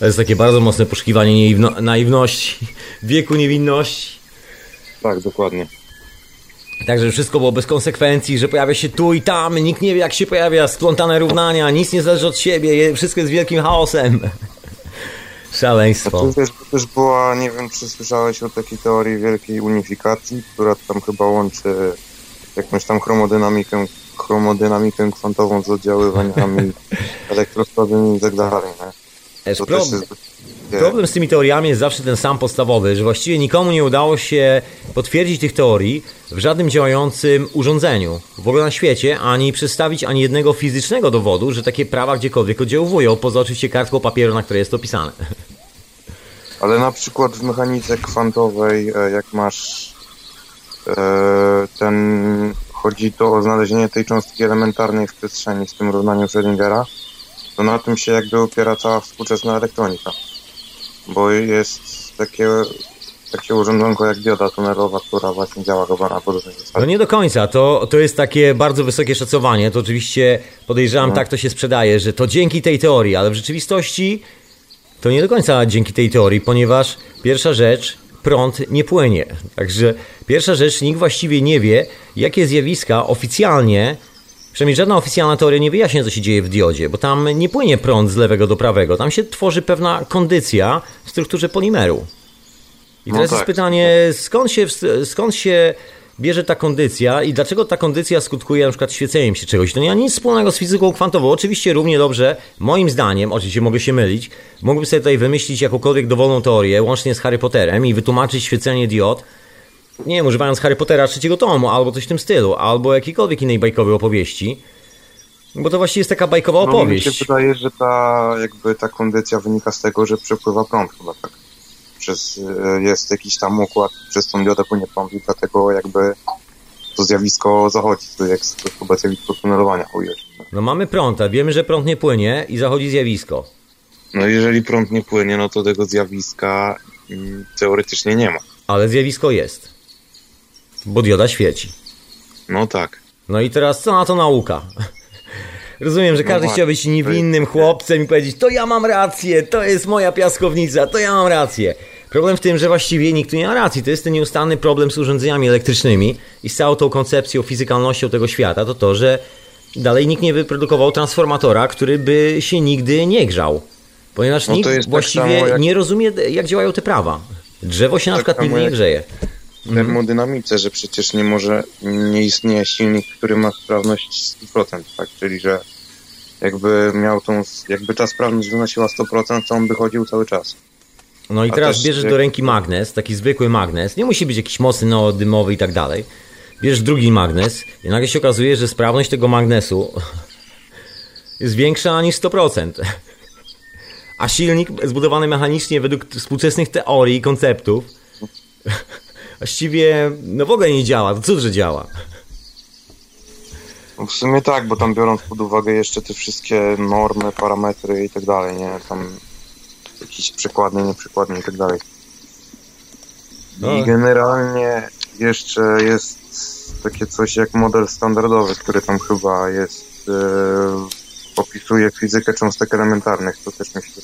To jest takie bardzo mocne poszukiwanie naiwno- naiwności, wieku niewinności. Tak, dokładnie. Także wszystko było bez konsekwencji, że pojawia się tu i tam, nikt nie wie jak się pojawia, splątane równania, nic nie zależy od siebie, wszystko jest wielkim chaosem. Szaleństwo. tu też, też była, nie wiem czy słyszałeś o takiej teorii wielkiej unifikacji, która tam chyba łączy jakąś tam chromodynamikę, chromodynamikę kwantową z oddziaływaniami elektrosłabymi i tak dalej, nie? Wiesz, To pro- też jest... Problem z tymi teoriami jest zawsze ten sam podstawowy, że właściwie nikomu nie udało się potwierdzić tych teorii w żadnym działającym urządzeniu w ogóle na świecie, ani przedstawić ani jednego fizycznego dowodu, że takie prawa gdziekolwiek oddziaływują, poza oczywiście kartką papieru, na której jest to pisane. Ale na przykład w mechanice kwantowej, e, jak masz e, ten... Chodzi to o znalezienie tej cząstki elementarnej w przestrzeni z tym równaniem Schrödingera, to na tym się jakby opiera cała współczesna elektronika. Bo jest takie, takie urządzonko jak dioda tunelowa, która właśnie działa chyba na podobnej No zasadzie. nie do końca, to, to jest takie bardzo wysokie szacowanie, to oczywiście podejrzewam, tak to się sprzedaje, że to dzięki tej teorii, ale w rzeczywistości to nie do końca dzięki tej teorii, ponieważ pierwsza rzecz, prąd nie płynie. Także pierwsza rzecz, nikt właściwie nie wie, jakie zjawiska oficjalnie, przynajmniej żadna oficjalna teoria nie wyjaśnia, co się dzieje w diodzie, bo tam nie płynie prąd z lewego do prawego, tam się tworzy pewna kondycja w strukturze polimeru. I No teraz jest tak. pytanie, skąd się, skąd się bierze ta kondycja i dlaczego ta kondycja skutkuje na przykład świeceniem się czegoś? To nie ma nic wspólnego z fizyką kwantową. Oczywiście równie dobrze, moim zdaniem, oczywiście mogę się mylić, mógłbym sobie tutaj wymyślić jakąkolwiek dowolną teorię, łącznie z Harry Potterem i wytłumaczyć świecenie diod, nie wiem, używając Harry Pottera trzeciego tomu, albo coś w tym stylu, albo jakiejkolwiek innej bajkowej opowieści. Bo to właściwie jest taka bajkowa No, mi opowieść. się wydaje, że ta jakby ta kondycja wynika z tego, że przepływa prąd chyba tak. Przez, e, jest jakiś tam układ, przez tą diodę płynie prąd i dlatego jakby to zjawisko zachodzi. To jest to chyba zjawisko tunelowania ujęć. No mamy prąd, a wiemy, że prąd nie płynie i zachodzi zjawisko. No jeżeli prąd nie płynie, no to tego zjawiska mm, teoretycznie nie ma. Ale zjawisko jest. Bo dioda świeci. No tak. No i teraz co na to nauka? Rozumiem, że każdy właśnie, chciał być niewinnym chłopcem i powiedzieć, to ja mam rację, to jest moja piaskownica, to ja mam rację. Problem w tym, że właściwie nikt tu nie ma racji. To jest ten nieustanny problem z urządzeniami elektrycznymi i z całą tą koncepcją, fizykalnością tego świata, to to, że dalej nikt nie wyprodukował transformatora, który by się nigdy nie grzał. Ponieważ No nikt tak właściwie samo jak- nie rozumie, jak działają te prawa. Drzewo się na Tak przykład samo nigdy nie jak- grzeje. W termodynamice, że przecież nie może, nie istnieje silnik, który ma sprawność 100%, tak? Czyli, że jakby miał tą, jakby ta sprawność wynosiła 100%, to on by chodził cały czas. No i A teraz też bierzesz jak- do ręki magnes, taki zwykły magnes, nie musi być jakiś mocny, neodymowy i tak dalej. Bierzesz drugi magnes i nagle się okazuje, że sprawność tego magnesu jest większa niż 100%. A silnik zbudowany mechanicznie według współczesnych teorii i konceptów właściwie no w ogóle nie działa. To cud, że działa. No w sumie tak, bo tam biorąc pod uwagę jeszcze te wszystkie normy, parametry i tak dalej, nie? Tam jakieś przykładnie, nieprzykładnie i tak dalej. No. I generalnie jeszcze jest takie coś jak model standardowy, który tam chyba jest, e, opisuje fizykę cząstek elementarnych. To też mi się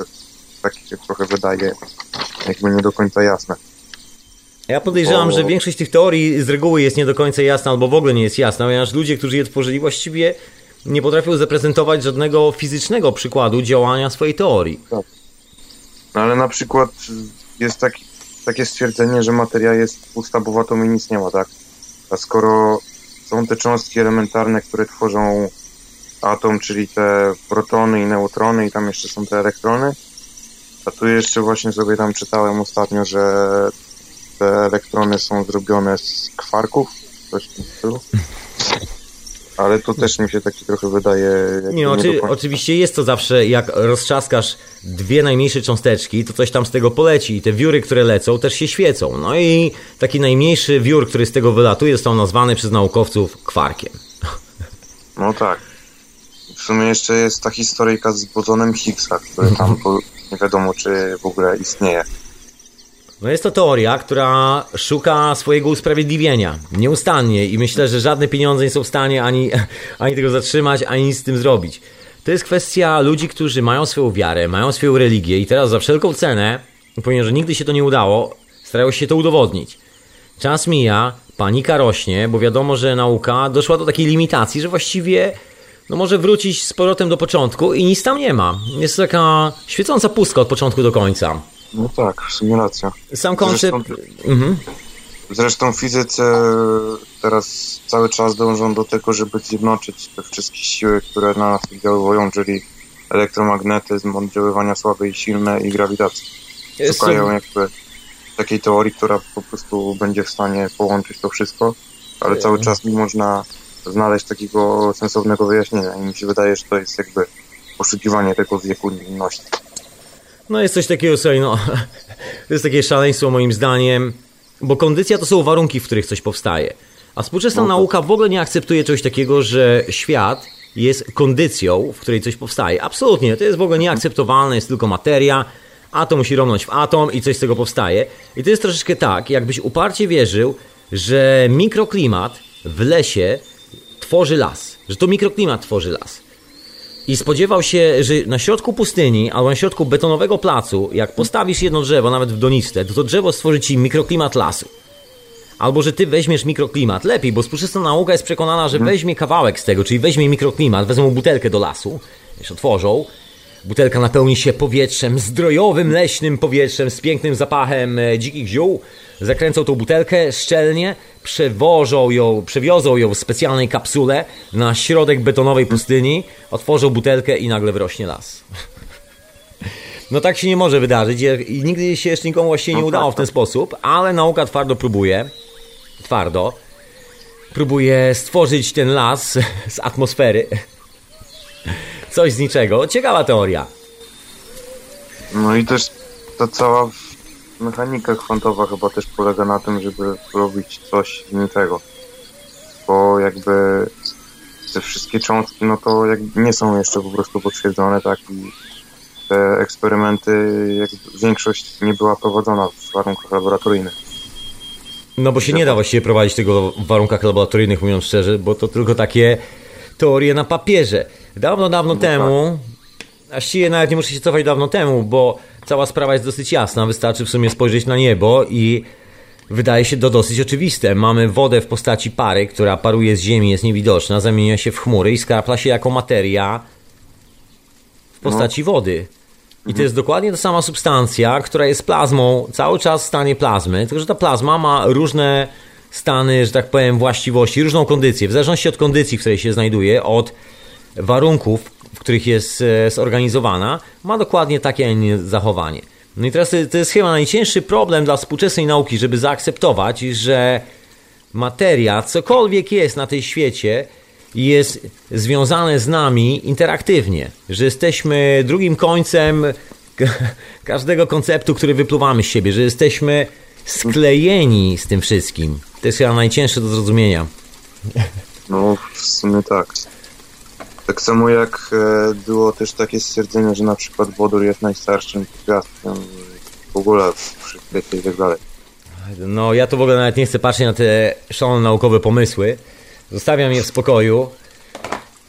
tak się trochę wydaje jakby nie do końca jasne. Ja podejrzewam, Bo- że większość tych teorii z reguły jest nie do końca jasna albo w ogóle nie jest jasna, ponieważ ludzie, którzy je tworzyli właściwie nie potrafią zaprezentować żadnego fizycznego przykładu działania swojej teorii. No ale na przykład jest taki, takie stwierdzenie, że materia jest pusta, bo w atomie nic nie ma, tak? A skoro są te cząstki elementarne, które tworzą atom, czyli te protony i neutrony i tam jeszcze są te elektrony, A tu jeszcze właśnie sobie tam czytałem ostatnio, że te elektrony są zrobione z kwarków, coś w tym stylu. Ale to też mi się taki trochę wydaje... Nie, oczy, końca- oczywiście jest to zawsze, jak roztrzaskasz dwie najmniejsze cząsteczki, to coś tam z tego poleci i te wióry, które lecą, też się świecą. No i taki najmniejszy wiór, który z tego wylatuje, został nazwany przez naukowców kwarkiem. No tak. W sumie jeszcze jest ta historyjka z bozonem Higgsa, który tam nie wiadomo, czy w ogóle istnieje. No jest to teoria, która szuka swojego usprawiedliwienia nieustannie i myślę, że żadne pieniądze nie są w stanie ani, ani tego zatrzymać, ani nic z tym zrobić. To jest kwestia ludzi, którzy mają swoją wiarę, mają swoją religię i teraz za wszelką cenę, ponieważ nigdy się to nie udało, starają się to udowodnić. Czas mija, panika rośnie, bo wiadomo, że nauka doszła do takiej limitacji, że właściwie no może wrócić z powrotem do początku i nic tam nie ma. Jest to taka świecąca pustka od początku do końca. No tak, w sumie racja. Sam koncept... Zresztą- Mhm. Zresztą fizycy teraz cały czas dążą do tego, żeby zjednoczyć te wszystkie siły, które na nas oddziałują, czyli elektromagnetyzm, oddziaływania słabe i silne i grawitację. Jest Szukają jakby takiej teorii, która po prostu będzie w stanie połączyć to wszystko, ale cały czas nie można znaleźć takiego sensownego wyjaśnienia i mi się wydaje, że to jest jakby poszukiwanie tego wieku niewinności. No jest coś takiego, słuchaj, no, to jest takie szaleństwo moim zdaniem, bo kondycja to są warunki, w których coś powstaje. A współczesna No tak. nauka w ogóle nie akceptuje czegoś takiego, że świat jest kondycją, w której coś powstaje. Absolutnie, to jest w ogóle nieakceptowalne, jest tylko materia, atom musi romnąć w atom i coś z tego powstaje. I to jest troszeczkę tak, jakbyś uparcie wierzył, że mikroklimat w lesie tworzy las, że to mikroklimat tworzy las. I spodziewał się, że na środku pustyni albo na środku betonowego placu, jak postawisz jedno drzewo, nawet w doniste, to to drzewo stworzy ci mikroklimat lasu. Albo że ty weźmiesz mikroklimat. Lepiej, bo współczesna nauka jest przekonana, że weźmie kawałek z tego, czyli weźmie mikroklimat, wezmą butelkę do lasu, już otworzą, butelka napełni się powietrzem, zdrojowym, leśnym powietrzem z pięknym zapachem e, dzikich ziół, zakręcą tą butelkę szczelnie, przewożą ją, przewiozą ją w specjalnej kapsule na środek betonowej pustyni, otworzą butelkę i nagle wyrośnie las. No tak się nie może wydarzyć i nigdy się jeszcze nikomu właściwie nie No udało tak, w ten sposób, ale nauka twardo próbuje, twardo, próbuje stworzyć ten las z atmosfery. Coś z niczego. Ciekawa teoria. No i też ta cała mechanika kwantowa chyba też polega na tym, żeby robić coś z niczego. Bo jakby te wszystkie cząstki, no to jakby nie są jeszcze po prostu potwierdzone, tak? I te eksperymenty, jakby większość nie była prowadzona w warunkach laboratoryjnych. No bo się nie da właściwie prowadzić tego w warunkach laboratoryjnych, mówiąc szczerze, bo to tylko takie teorie na papierze. Dawno, dawno temu, właściwie nawet nie muszę się cofać dawno temu, bo cała sprawa jest dosyć jasna. Wystarczy w sumie spojrzeć na niebo i wydaje się to dosyć oczywiste. Mamy wodę w postaci pary, która paruje z ziemi, jest niewidoczna, zamienia się w chmury i skrapla się jako materia w postaci wody. I to jest dokładnie ta sama substancja, która jest plazmą cały czas w stanie plazmy, tylko że ta plazma ma różne stany, że tak powiem, właściwości, różną kondycję. W zależności od kondycji, w której się znajduje, od warunków, w których jest e, zorganizowana, ma dokładnie takie, zachowanie. No i teraz to- jest chyba najcięższy problem dla współczesnej nauki, żeby zaakceptować, że materia, cokolwiek jest na tej świecie, jest związane z nami interaktywnie, że jesteśmy drugim końcem ka- każdego konceptu, który wypluwamy z siebie, że jesteśmy sklejeni z tym wszystkim. To jest chyba najcięższe do zrozumienia. No w sumie tak. Tak samo jak e, było też takie stwierdzenie, że na przykład wodór jest najstarszym gwiazdkiem w ogóle w świecie i tak dalej. No, ja to w ogóle nawet nie chcę patrzeć na te szalone naukowe pomysły. Zostawiam je w spokoju,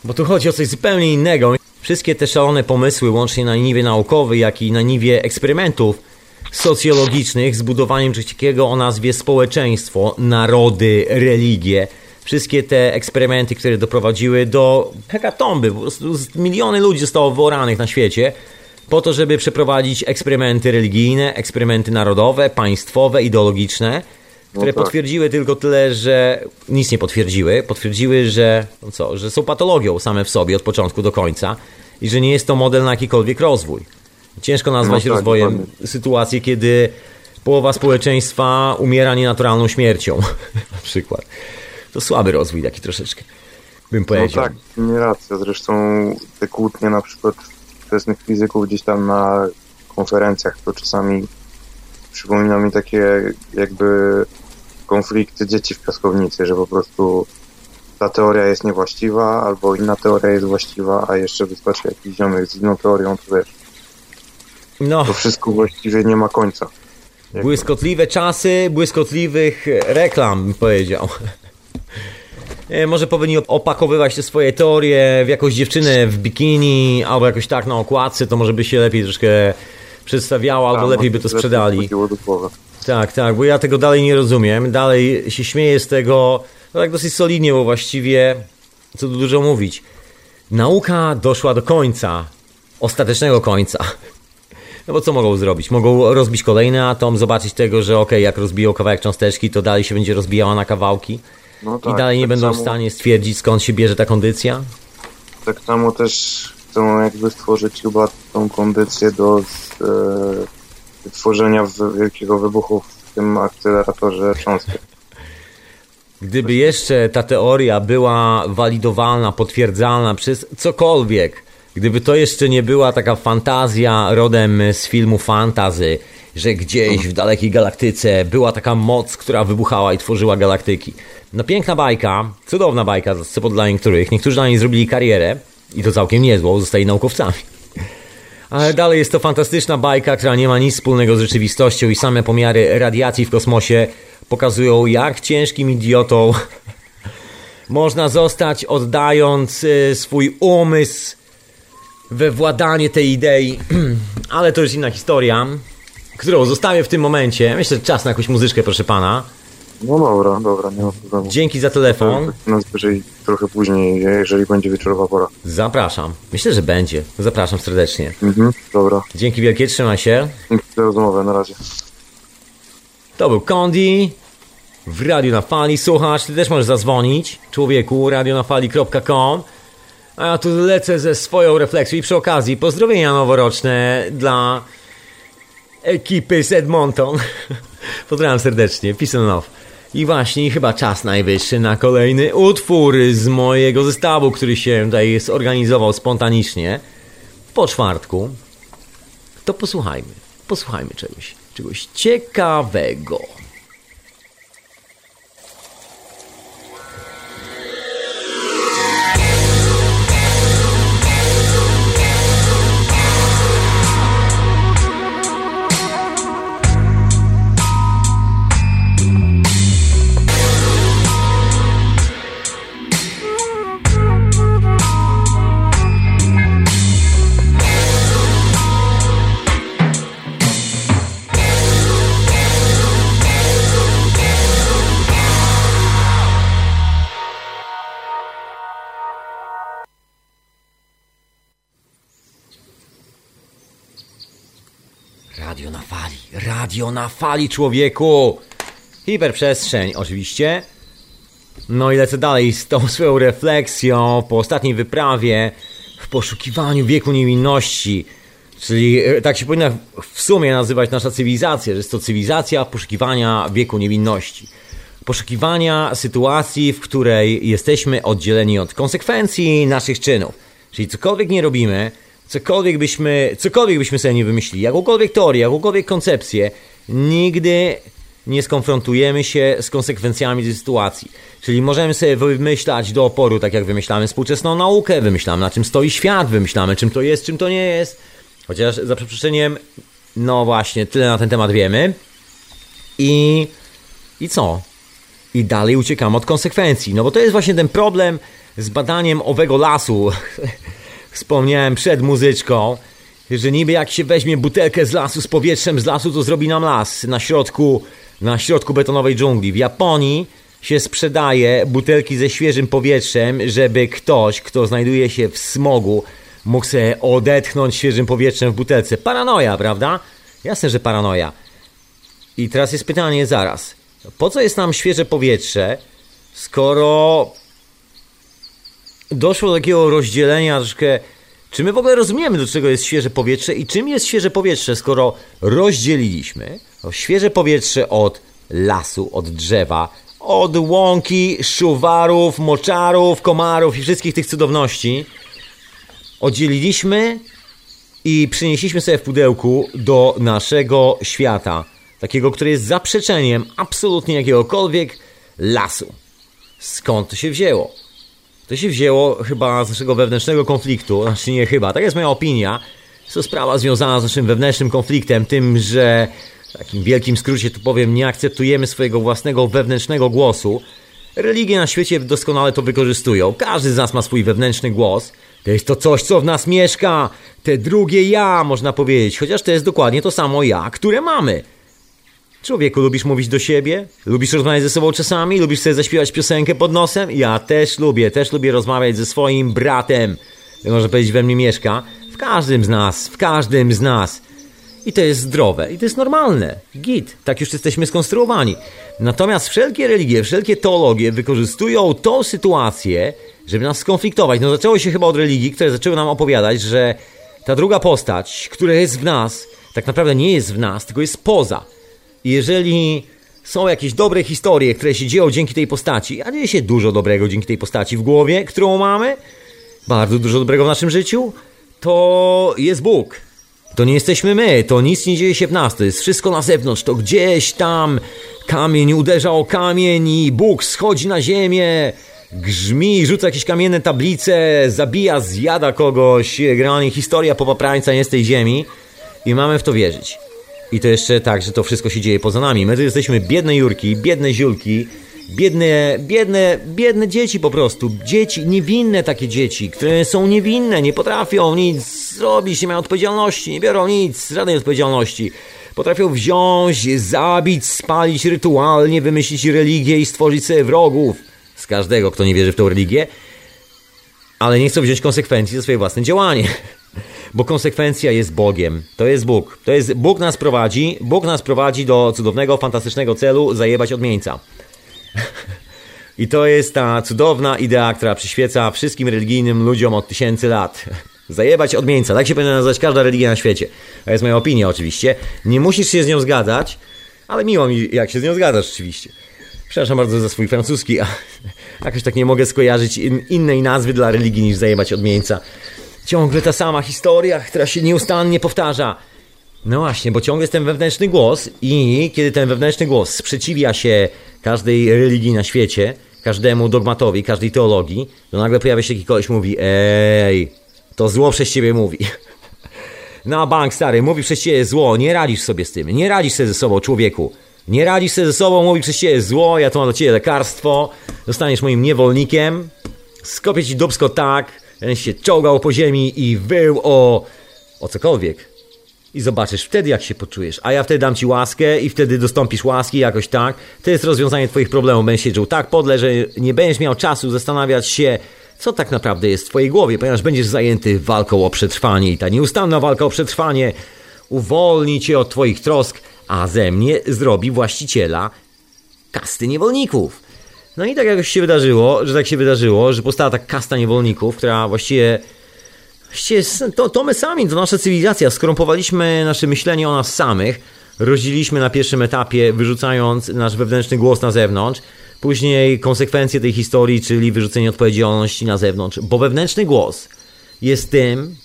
bo tu chodzi o coś zupełnie innego. Wszystkie te szalone pomysły, łącznie na niwie naukowej, jak i na niwie eksperymentów socjologicznych, z budowaniem czegoś takiego o nazwie społeczeństwo, narody, religie. Wszystkie te eksperymenty, które doprowadziły do hekatomby, po prostu miliony ludzi zostało wyoranych na świecie, po to, żeby przeprowadzić eksperymenty religijne, eksperymenty narodowe, państwowe, ideologiczne, które tak. potwierdziły tylko tyle, że nic nie potwierdziły. Potwierdziły, że, no co, że są patologią same w sobie od początku do końca i że nie jest to model na jakikolwiek rozwój. Ciężko nazwać No tak, rozwojem dokładnie. sytuację, kiedy połowa społeczeństwa umiera nienaturalną śmiercią. na przykład. To słaby rozwój taki troszeczkę, bym No powiedział. tak, nie racja. Zresztą te kłótnie na przykład wczesnych fizyków gdzieś tam na konferencjach to czasami przypomina mi takie jakby konflikty dzieci w piaskownicy, że po prostu ta teoria jest niewłaściwa, albo inna teoria jest właściwa, a jeszcze wystarczy jakiś ziomek z inną teorią, to wiesz, No, to wszystko właściwie nie ma końca. Błyskotliwe czasy, błyskotliwych reklam, bym powiedział. Nie, Może powinni opakowywać te swoje teorie w jakąś dziewczynę w bikini, albo jakoś tak na okładce, to może by się lepiej troszkę przedstawiało, albo Tam, lepiej by to sprzedali. Tak, tak, bo ja tego dalej nie rozumiem. Dalej się śmieję z tego, no tak dosyć solidnie, bo właściwie, co tu dużo mówić. Nauka doszła do końca, ostatecznego końca. No bo co mogą zrobić? Mogą rozbić kolejny atom, zobaczyć tego, że okej, jak rozbiją kawałek cząsteczki, to dalej się będzie rozbijała na kawałki No i tak, dalej nie tak będą w samo- stanie stwierdzić, skąd się bierze ta kondycja. Tak samo też chcą jakby stworzyć chyba tą kondycję do e, wytworzenia w, wielkiego wybuchu w tym akceleratorze cząstek. Gdyby jeszcze ta teoria była walidowalna, potwierdzalna przez cokolwiek, gdyby to jeszcze nie była taka fantazja rodem z filmu fantazy, że gdzieś w dalekiej galaktyce była taka moc, która wybuchała i tworzyła galaktyki. No piękna bajka, cudowna bajka, co dla niektórych. Niektórzy na niej zrobili karierę i to całkiem niezłą, zostali naukowcami. Ale dalej jest to fantastyczna bajka, która nie ma nic wspólnego z rzeczywistością i same pomiary radiacji w kosmosie pokazują, jak ciężkim idiotą można zostać, oddając e, swój umysł we władanie tej idei. Ale to już inna historia, którą zostawię w tym momencie. Myślę, że czas na jakąś muzyczkę, proszę pana. No dobra, dobra, nie ma problemu. Dzięki za telefon. Najwyżej trochę później, jeżeli będzie wieczorowa pora. Zapraszam. Myślę, że będzie. Zapraszam serdecznie. Mhm, dobra. Dzięki wielkie, trzymaj się. Dzięki za rozmowę, na razie. To był Kondi w Radiu na Fali. Słuchasz, ty też możesz zadzwonić. Człowieku, radionafali.com A ja tu lecę ze swoją refleksją i przy okazji pozdrowienia noworoczne dla ekipy z Edmonton. Pozdrawiam serdecznie, peace and love. I właśnie chyba czas najwyższy na kolejny utwór z mojego zestawu, który się tutaj zorganizował spontanicznie po czwartku. To posłuchajmy, posłuchajmy czegoś, czegoś ciekawego. Radio na fali, człowieku! Hiperprzestrzeń, oczywiście. No i lecę dalej z tą swoją refleksją po ostatniej wyprawie w poszukiwaniu wieku niewinności. Czyli e, tak się powinna w sumie nazywać nasza cywilizacja, że jest to cywilizacja poszukiwania wieku niewinności. Poszukiwania sytuacji, w której jesteśmy oddzieleni od konsekwencji naszych czynów. Czyli cokolwiek nie robimy, cokolwiek byśmy, cokolwiek byśmy sobie nie wymyślili, jakąkolwiek teorię, jakąkolwiek koncepcję, nigdy nie skonfrontujemy się z konsekwencjami tej sytuacji. Czyli możemy sobie wymyślać do oporu, tak jak wymyślamy współczesną naukę, wymyślamy na czym stoi świat, wymyślamy czym to jest, czym to nie jest. Chociaż za przeproszeniem, no właśnie, tyle na ten temat wiemy. I, i co? I dalej uciekamy od konsekwencji. No bo to jest właśnie ten problem z badaniem owego lasu. Wspomniałem przed muzyczką, że niby jak się weźmie butelkę z lasu, z powietrzem z lasu, to zrobi nam las na środku, na środku betonowej dżungli. W Japonii się sprzedaje butelki ze świeżym powietrzem, żeby ktoś, kto znajduje się w smogu, mógł sobie odetchnąć świeżym powietrzem w butelce. Paranoja, prawda? Jasne, że paranoja. I teraz jest pytanie zaraz. Po co jest nam świeże powietrze, skoro doszło do takiego rozdzielenia troszkę Czy my w ogóle rozumiemy, do czego jest świeże powietrze i czym jest świeże powietrze, skoro rozdzieliliśmy świeże powietrze od lasu, od drzewa, od łąki, szuwarów, moczarów, komarów i wszystkich tych cudowności. Oddzieliliśmy i przynieśliśmy sobie w pudełku do naszego świata, takiego, który jest zaprzeczeniem absolutnie jakiegokolwiek lasu. Skąd to się wzięło? To się wzięło chyba z naszego wewnętrznego konfliktu, znaczy nie chyba, tak jest moja opinia. To sprawa związana z naszym wewnętrznym konfliktem, tym, że w takim wielkim skrócie tu powiem, nie akceptujemy swojego własnego wewnętrznego głosu. Religie na świecie doskonale to wykorzystują. Każdy z nas ma swój wewnętrzny głos. To jest to coś, co w nas mieszka. Te drugie ja, można powiedzieć. Chociaż to jest dokładnie to samo ja, które mamy. Człowieku, lubisz mówić do siebie? Lubisz rozmawiać ze sobą czasami? Lubisz sobie zaśpiewać piosenkę pod nosem? Ja też lubię, też lubię rozmawiać ze swoim bratem. Można powiedzieć, we mnie mieszka. W każdym z nas, w każdym z nas. I to jest zdrowe, i to jest normalne. Git, tak już jesteśmy skonstruowani. Natomiast wszelkie religie, wszelkie teologie wykorzystują tą sytuację, żeby nas skonfliktować. No zaczęło się chyba od religii, które zaczęły nam opowiadać, że ta druga postać, która jest w nas, tak naprawdę nie jest w nas, tylko jest poza. Jeżeli są jakieś dobre historie, które się dzieją dzięki tej postaci, a dzieje się dużo dobrego dzięki tej postaci w głowie, którą mamy, bardzo dużo dobrego w naszym życiu, to jest Bóg. To nie jesteśmy my, to nic nie dzieje się w nas, to jest wszystko na zewnątrz, to gdzieś tam kamień uderza o kamień i Bóg schodzi na ziemię, grzmi, rzuca jakieś kamienne tablice, zabija, zjada kogoś, generalnie historia popaprańca nie z tej ziemi i mamy w to wierzyć. I to jeszcze tak, że to wszystko się dzieje poza nami. My tu jesteśmy biedne Jurki, biedne Ziulki, biedne, biedne, biedne dzieci po prostu. Dzieci, niewinne takie dzieci, które są niewinne, nie potrafią nic zrobić, nie mają odpowiedzialności, nie biorą nic, żadnej odpowiedzialności. Potrafią wziąć, zabić, spalić rytualnie, wymyślić religię i stworzyć sobie wrogów z każdego, kto nie wierzy w tę religię, ale nie chcą wziąć konsekwencji za swoje własne działanie. Bo konsekwencja jest Bogiem. To jest Bóg. To jest Bóg nas prowadzi. Bóg nas prowadzi do cudownego, fantastycznego celu zajebać odmieńca. I to jest ta cudowna idea, która przyświeca wszystkim religijnym ludziom od tysięcy lat. Zajebać odmieńca. Tak się powinna nazywać każda religia na świecie. To jest moja opinia oczywiście. Nie musisz się z nią zgadzać, ale miło mi, jak się z nią zgadzasz oczywiście. Przepraszam bardzo za swój francuski, a jakoś tak nie mogę skojarzyć in, innej nazwy dla religii niż zajebać odmieńca. Ciągle ta sama historia, która się nieustannie powtarza. No właśnie, bo ciągle jest ten wewnętrzny głos i kiedy ten wewnętrzny głos sprzeciwia się każdej religii na świecie, każdemu dogmatowi, każdej teologii, to nagle pojawia się jakiś koleś mówi ej, to zło przez ciebie mówi. Na bank, stary, mówi przez ciebie zło, nie radzisz sobie z tym, nie radzisz sobie ze sobą, człowieku. Nie radzisz sobie ze sobą, mówi przez ciebie zło, ja tu mam do ciebie lekarstwo, zostaniesz moim niewolnikiem, skopię ci dubsko tak, ten się czołgał po ziemi i wył o, o cokolwiek. I zobaczysz wtedy, jak się poczujesz. A ja wtedy dam ci łaskę i wtedy dostąpisz łaski jakoś tak. To jest rozwiązanie twoich problemów. Będziesz się czuł tak podle, że nie będziesz miał czasu zastanawiać się, co tak naprawdę jest w twojej głowie, ponieważ będziesz zajęty walką o przetrwanie i ta nieustanna walka o przetrwanie uwolni cię od twoich trosk, a ze mnie zrobi właściciela kasty niewolników. No i tak jakoś się wydarzyło, że tak się wydarzyło, że powstała ta kasta niewolników, która właściwie, właściwie to, to my sami, to nasza cywilizacja, skorumpowaliśmy nasze myślenie o nas samych, rozdzieliliśmy na pierwszym etapie, wyrzucając nasz wewnętrzny głos na zewnątrz, później konsekwencje tej historii, czyli wyrzucenie odpowiedzialności na zewnątrz, bo wewnętrzny głos jest tym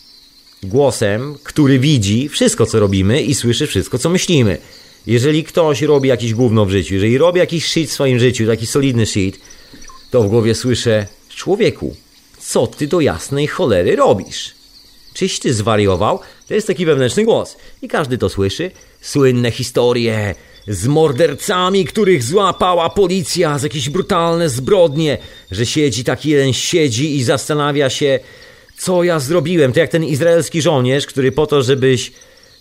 głosem, który widzi wszystko, co robimy i słyszy wszystko, co myślimy. Jeżeli ktoś robi jakiś gówno w życiu, jeżeli robi jakiś shit w swoim życiu, taki solidny shit, to w głowie słyszę, człowieku, co ty do jasnej cholery robisz? Czyś ty zwariował? To jest taki wewnętrzny głos. I każdy to słyszy. Słynne historie z mordercami, których złapała policja, z jakieś brutalne zbrodnie, że siedzi taki jeden, siedzi i zastanawia się, co ja zrobiłem. To jak ten izraelski żołnierz, który po to, żebyś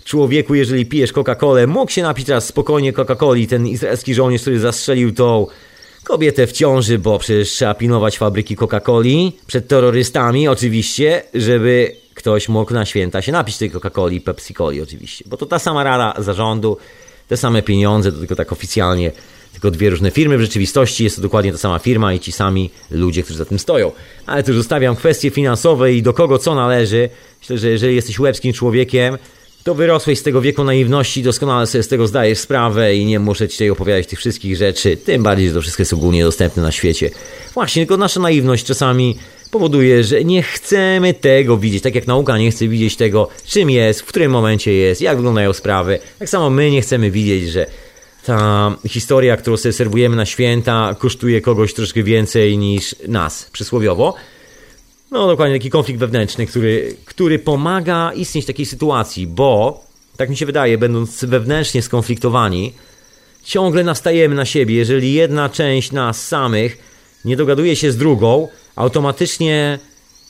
człowieku, jeżeli pijesz Coca-Colę, mógł się napić teraz spokojnie Coca-Coli. Ten izraelski żołnierz, który zastrzelił tą kobietę w ciąży, bo przecież trzeba pilnować fabryki Coca-Coli przed terrorystami, oczywiście, żeby ktoś mógł na święta się napić tej Coca-Coli, Pepsi-Coli oczywiście. Bo to ta sama rada zarządu, te same pieniądze, to tylko tak oficjalnie, tylko dwie różne firmy. W rzeczywistości jest to dokładnie ta sama firma i ci sami ludzie, którzy za tym stoją. Ale już zostawiam kwestie finansowe i do kogo co należy. Myślę, że jeżeli jesteś łebskim człowiekiem, to wyrosłeś z tego wieku naiwności, doskonale sobie z tego zdajesz sprawę i nie muszę ci tutaj opowiadać tych wszystkich rzeczy, tym bardziej, że to wszystko jest ogólnie dostępne na świecie. Właśnie, tylko nasza naiwność czasami powoduje, że nie chcemy tego widzieć, tak jak nauka nie chce widzieć tego, czym jest, w którym momencie jest, jak wyglądają sprawy. Tak samo my nie chcemy widzieć, że ta historia, którą sobie serwujemy na święta, kosztuje kogoś troszkę więcej niż nas, przysłowiowo. No dokładnie taki konflikt wewnętrzny, który, który pomaga istnieć takiej sytuacji, bo tak mi się wydaje, będąc wewnętrznie skonfliktowani, ciągle nastajemy na siebie. Jeżeli jedna część nas samych nie dogaduje się z drugą, automatycznie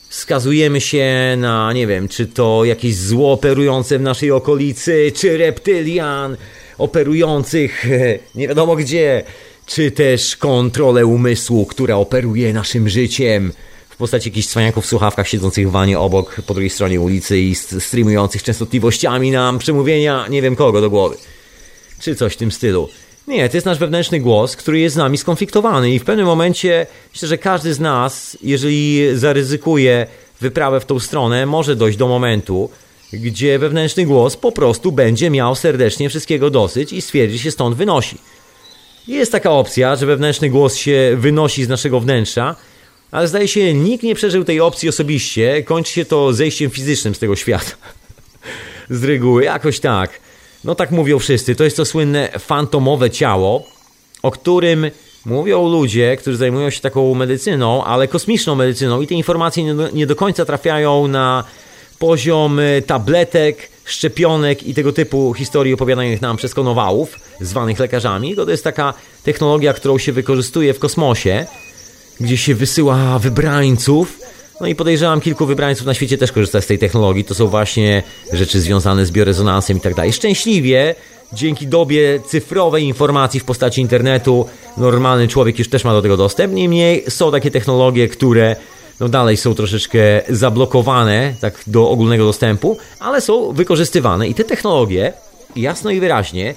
skazujemy się na, nie wiem, czy to jakieś zło operujące w naszej okolicy, czy reptylian operujących nie wiadomo gdzie, czy też kontrolę umysłu, która operuje naszym życiem w postaci jakichś cwaniaków w słuchawkach siedzących w wanie obok po drugiej stronie ulicy i streamujących częstotliwościami nam przemówienia nie wiem kogo do głowy. Czy coś w tym stylu. Nie, to jest nasz wewnętrzny głos, który jest z nami skonfliktowany i w pewnym momencie myślę, że każdy z nas, jeżeli zaryzykuje wyprawę w tą stronę, może dojść do momentu, gdzie wewnętrzny głos po prostu będzie miał serdecznie wszystkiego dosyć i stwierdzi się stąd wynosi. Jest taka opcja, że wewnętrzny głos się wynosi z naszego wnętrza, ale zdaje się, nikt nie przeżył tej opcji osobiście. Kończy się to zejściem fizycznym z tego świata. z reguły, jakoś tak. No tak mówią wszyscy. To jest to słynne fantomowe ciało, o którym mówią ludzie, którzy zajmują się taką medycyną, ale kosmiczną medycyną i te informacje nie do, nie do końca trafiają na poziom tabletek, szczepionek i tego typu historii opowiadanych nam przez konowałów, zwanych lekarzami. To jest taka technologia, którą się wykorzystuje w kosmosie gdzie się wysyła wybrańców. No i podejrzewam, kilku wybrańców na świecie też korzysta z tej technologii. To są właśnie rzeczy związane z biorezonansem i tak dalej. Szczęśliwie, dzięki dobie cyfrowej informacji w postaci internetu, normalny człowiek już też ma do tego dostęp. Niemniej są takie technologie, które no dalej są troszeczkę zablokowane tak do ogólnego dostępu, ale są wykorzystywane i te technologie jasno i wyraźnie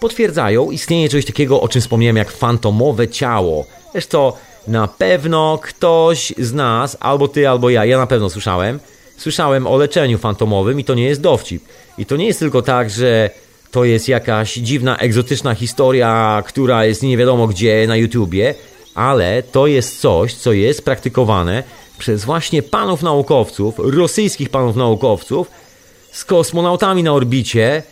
potwierdzają istnienie czegoś takiego, o czym wspomniałem, jak fantomowe ciało. Zresztą na pewno ktoś z nas, albo ty, albo ja, ja na pewno słyszałem, słyszałem o leczeniu fantomowym i to nie jest dowcip. I to nie jest tylko tak, że to jest jakaś dziwna, egzotyczna historia, która jest nie wiadomo gdzie na YouTubie, ale to jest coś, co jest praktykowane przez właśnie panów naukowców, rosyjskich panów naukowców, z kosmonautami na orbicie,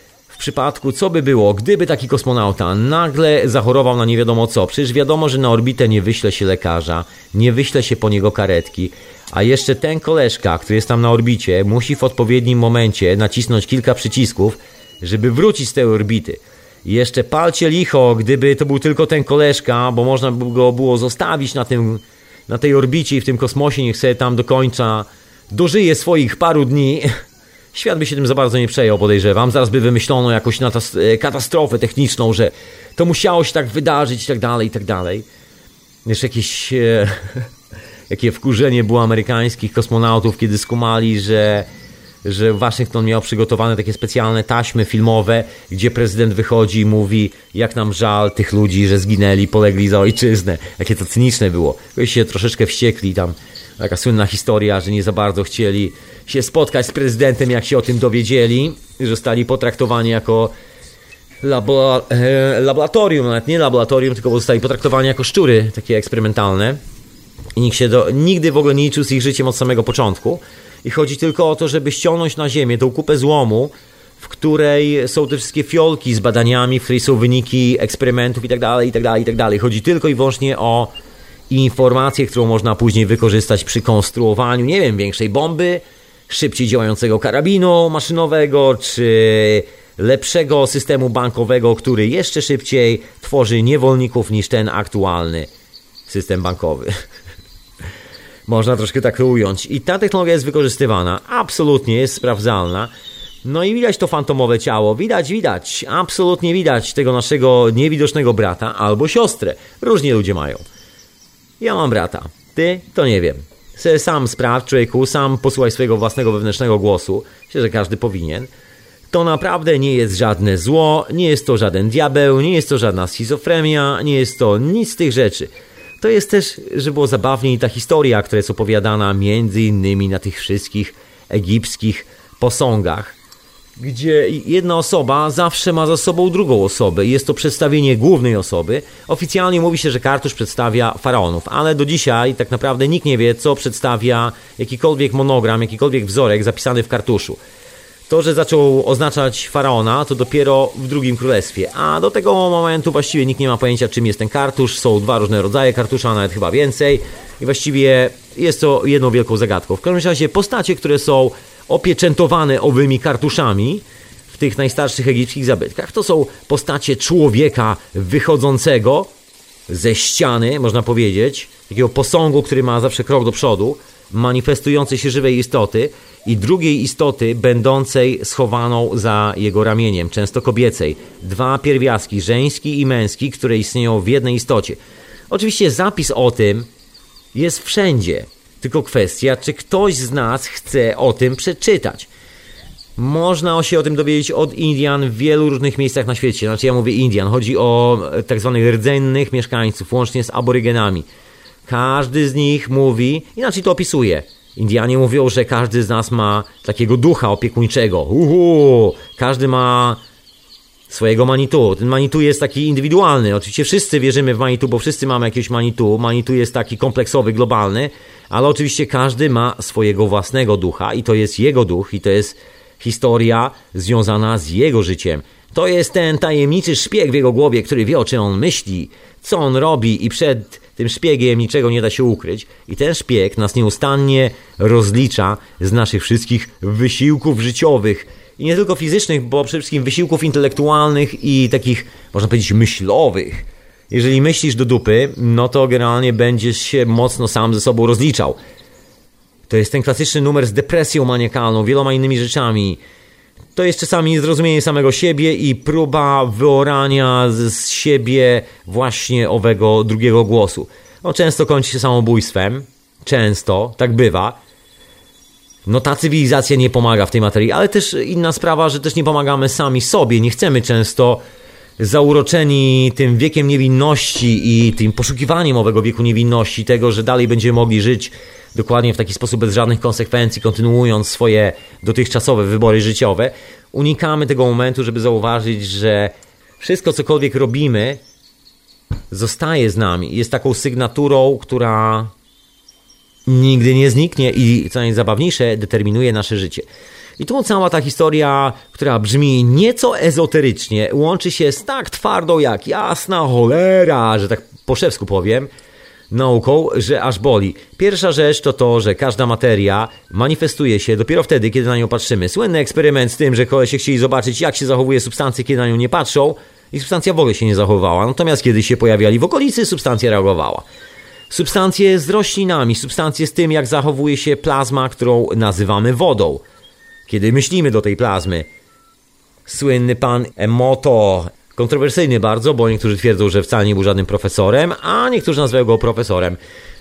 przypadku, co by było, gdyby taki kosmonauta nagle zachorował na nie wiadomo co? Przecież wiadomo, że na orbitę nie wyśle się lekarza, nie wyśle się po niego karetki, a jeszcze ten koleżka, który jest tam na orbicie, musi w odpowiednim momencie nacisnąć kilka przycisków, żeby wrócić z tej orbity. Jeszcze palcie licho, gdyby to był tylko ten koleżka, bo można by go było zostawić na, tym, na tej orbicie i w tym kosmosie, niech sobie tam do końca dożyje swoich paru dni, Świat by się tym za bardzo nie przejął, podejrzewam. Zaraz by wymyślono jakąś e, katastrofę techniczną, że to musiało się tak wydarzyć i tak dalej, i tak dalej. Jeszcze jakieś... E, jakie wkurzenie było amerykańskich kosmonautów, kiedy skumali, że że Waszyngton miał przygotowane takie specjalne taśmy filmowe, gdzie prezydent wychodzi i mówi, jak nam żal tych ludzi, że zginęli, polegli za ojczyznę. Jakie to cyniczne było. Ktoś się troszeczkę wściekli tam. Taka słynna historia, że nie za bardzo chcieli się spotkać z prezydentem, jak się o tym dowiedzieli, zostali potraktowani jako labo, e, laboratorium, nawet nie laboratorium, tylko zostali potraktowani jako szczury takie eksperymentalne. I nikt się do, nigdy w ogóle nie liczył z ich życiem od samego początku. I chodzi tylko o to, żeby ściągnąć na ziemię tą kupę złomu, w której są te wszystkie fiolki z badaniami, w której są wyniki eksperymentów itd., itd., itd. Chodzi tylko i wyłącznie o informację, którą można później wykorzystać przy konstruowaniu, nie wiem, większej bomby, szybciej działającego karabinu maszynowego, czy lepszego systemu bankowego, który jeszcze szybciej tworzy niewolników niż ten aktualny system bankowy. Można troszkę tak to ująć. I ta technologia jest wykorzystywana, absolutnie jest sprawdzalna. No i widać to fantomowe ciało, widać, widać, absolutnie widać tego naszego niewidocznego brata albo siostrę. Różnie ludzie mają. Ja mam brata, ty to nie wiem. Sam sprawdź, człowieku, sam posłuchaj swojego własnego wewnętrznego głosu. Myślę, że każdy powinien. To naprawdę nie jest żadne zło, nie jest to żaden diabeł, nie jest to żadna schizofrenia, nie jest to nic z tych rzeczy. To jest też, że było zabawniej, ta historia, która jest opowiadana między innymi na tych wszystkich egipskich posągach, gdzie jedna osoba zawsze ma za sobą drugą osobę i jest to przedstawienie głównej osoby. Oficjalnie mówi się, że kartusz przedstawia faraonów, ale do dzisiaj tak naprawdę nikt nie wie, co przedstawia jakikolwiek monogram, jakikolwiek wzorek zapisany w kartuszu. To, że zaczął oznaczać faraona, to dopiero w drugim królestwie, a do tego momentu właściwie nikt nie ma pojęcia, czym jest ten kartusz. Są dwa różne rodzaje kartusza, nawet chyba więcej, i właściwie jest to jedną wielką zagadką. W każdym razie postacie, które są opieczętowane owymi kartuszami w tych najstarszych egipskich zabytkach, to są postacie człowieka wychodzącego ze ściany, można powiedzieć, takiego posągu, który ma zawsze krok do przodu, manifestującej się żywej istoty i drugiej istoty będącej schowaną za jego ramieniem, często kobiecej. Dwa pierwiastki, żeński i męski, które istnieją w jednej istocie. Oczywiście zapis o tym jest wszędzie, tylko kwestia, czy ktoś z nas chce o tym przeczytać. Można się o tym dowiedzieć od Indian w wielu różnych miejscach na świecie. Znaczy ja mówię Indian, chodzi o tak zwanych rdzennych mieszkańców, łącznie z aborygenami. Każdy z nich mówi, inaczej to opisuje. Indianie mówią, że każdy z nas ma takiego ducha opiekuńczego. Uhu, każdy ma swojego Manitu. Ten Manitu jest taki indywidualny. Oczywiście wszyscy wierzymy w Manitu, bo wszyscy mamy jakiegoś Manitu. Manitu jest taki kompleksowy, globalny, ale oczywiście każdy ma swojego własnego ducha i to jest jego duch i to jest historia związana z jego życiem. To jest ten tajemniczy szpieg w jego głowie, który wie o czym on myśli, co on robi i przed tym szpiegiem niczego nie da się ukryć. I ten szpieg nas nieustannie rozlicza z naszych wszystkich wysiłków życiowych. I nie tylko fizycznych, bo przede wszystkim wysiłków intelektualnych i takich, można powiedzieć, myślowych. Jeżeli myślisz do dupy, no to generalnie będziesz się mocno sam ze sobą rozliczał. To jest ten klasyczny numer z depresją maniakalną, wieloma innymi rzeczami. To jest czasami niezrozumienie samego siebie i próba wyorania z siebie właśnie owego drugiego głosu. No, często kończy się samobójstwem. Często, tak bywa. No ta cywilizacja nie pomaga w tej materii, ale też inna sprawa, że też nie pomagamy sami sobie. Nie chcemy często zauroczeni tym wiekiem niewinności i tym poszukiwaniem owego wieku niewinności, tego, że dalej będziemy mogli żyć dokładnie w taki sposób bez żadnych konsekwencji, kontynuując swoje dotychczasowe wybory życiowe, unikamy tego momentu, żeby zauważyć, że wszystko cokolwiek robimy zostaje z nami. Jest taką sygnaturą, która nigdy nie zniknie i co najzabawniejsze, determinuje nasze życie. I tu cała ta historia, która brzmi nieco ezoterycznie, łączy się z tak twardą jak jasna cholera, że tak po szewsku powiem, nauką, że aż boli. Pierwsza rzecz to to, że każda materia manifestuje się dopiero wtedy, kiedy na nią patrzymy. Słynny eksperyment z tym, że kolesie chcieli zobaczyć, jak się zachowuje substancja, kiedy na nią nie patrzą i substancja w ogóle się nie zachowała. Natomiast kiedy się pojawiali w okolicy, substancja reagowała. Substancje z roślinami, substancje z tym, jak zachowuje się plazma, którą nazywamy wodą. Kiedy myślimy do tej plazmy, słynny pan Emoto Kontrowersyjny bardzo, bo niektórzy twierdzą, że wcale nie był żadnym profesorem, a niektórzy nazywają go profesorem.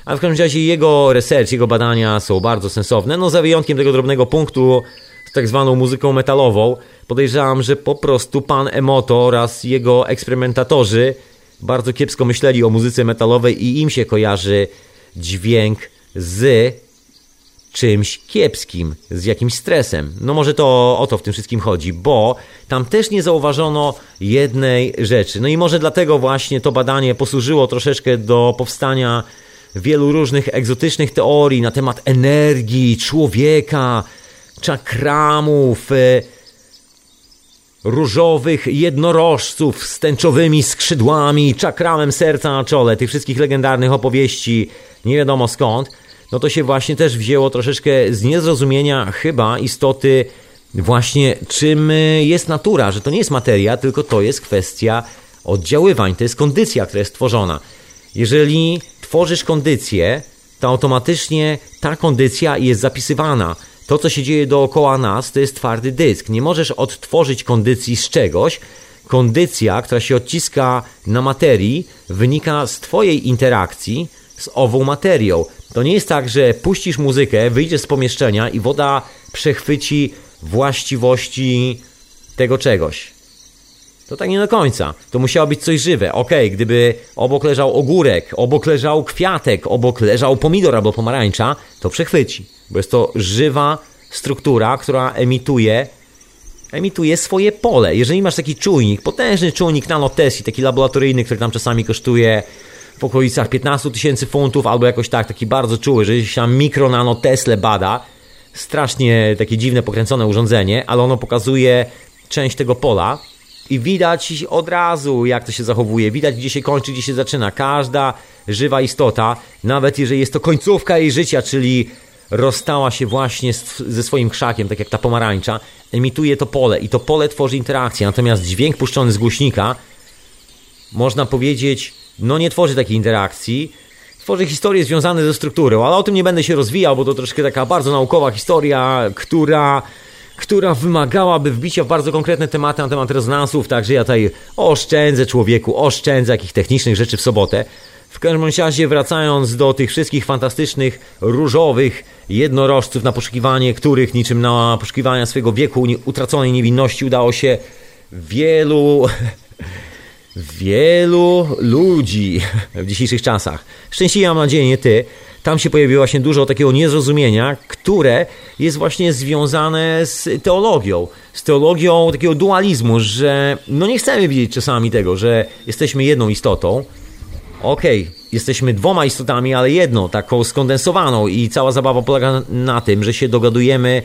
A w każdym razie jego research, jego badania są bardzo sensowne, no za wyjątkiem tego drobnego punktu z tak zwaną muzyką metalową. Podejrzewam, że po prostu pan Emoto oraz jego eksperymentatorzy bardzo kiepsko myśleli o muzyce metalowej i im się kojarzy dźwięk z czymś kiepskim, z jakimś stresem. No może to o to w tym wszystkim chodzi, bo tam też nie zauważono jednej rzeczy. No i może dlatego właśnie to badanie posłużyło troszeczkę do powstania wielu różnych egzotycznych teorii na temat energii, człowieka, czakramów, e, różowych jednorożców z tęczowymi skrzydłami, czakramem serca na czole, tych wszystkich legendarnych opowieści, nie wiadomo skąd no to się właśnie też wzięło troszeczkę z niezrozumienia chyba istoty właśnie czym jest natura, że to nie jest materia, tylko to jest kwestia oddziaływań, to jest kondycja, która jest tworzona. Jeżeli tworzysz kondycję, to automatycznie ta kondycja jest zapisywana. To, co się dzieje dookoła nas, to jest twardy dysk. Nie możesz odtworzyć kondycji z czegoś. Kondycja, która się odciska na materii, wynika z Twojej interakcji z ową materią. To nie jest tak, że puścisz muzykę, wyjdziesz z pomieszczenia i woda przechwyci właściwości tego czegoś. To tak nie do końca. To musiało być coś żywe. Okay, gdyby obok leżał ogórek, obok leżał kwiatek, obok leżał pomidor albo pomarańcza, to przechwyci. Bo jest to żywa struktura, która emituje emituje swoje pole. Jeżeli masz taki czujnik, potężny czujnik nanotesli, taki laboratoryjny, który tam czasami kosztuje w okolicach 15 tysięcy funtów, albo jakoś tak, taki bardzo czuły, że się tam mikro nanotesle bada, strasznie takie dziwne, pokręcone urządzenie, ale ono pokazuje część tego pola i widać od razu, jak to się zachowuje, widać, gdzie się kończy, gdzie się zaczyna. Każda żywa istota, nawet jeżeli jest to końcówka jej życia, czyli rozstała się właśnie ze swoim krzakiem, tak jak ta pomarańcza, emituje to pole i to pole tworzy interakcję, natomiast dźwięk puszczony z głośnika, można powiedzieć, no nie tworzy takiej interakcji, tworzy historie związane ze strukturą, ale o tym nie będę się rozwijał, bo to troszkę taka bardzo naukowa historia, która która wymagałaby wbicia w bardzo konkretne tematy na temat rezonansów, także ja tutaj oszczędzę człowieku, oszczędzę jakich technicznych rzeczy w sobotę. W każdym razie wracając do tych wszystkich fantastycznych, różowych jednorożców na poszukiwanie, których niczym na poszukiwania swojego wieku utraconej niewinności udało się wielu wielu ludzi w dzisiejszych czasach. Szczęśliwie mam nadzieję, nie ty. Tam się pojawiło właśnie dużo takiego niezrozumienia, które jest właśnie związane z teologią. Z teologią takiego dualizmu, że no nie chcemy widzieć czasami tego, że jesteśmy jedną istotą. Okej, okay, jesteśmy dwoma istotami, ale jedną, taką skondensowaną i cała zabawa polega na tym, że się dogadujemy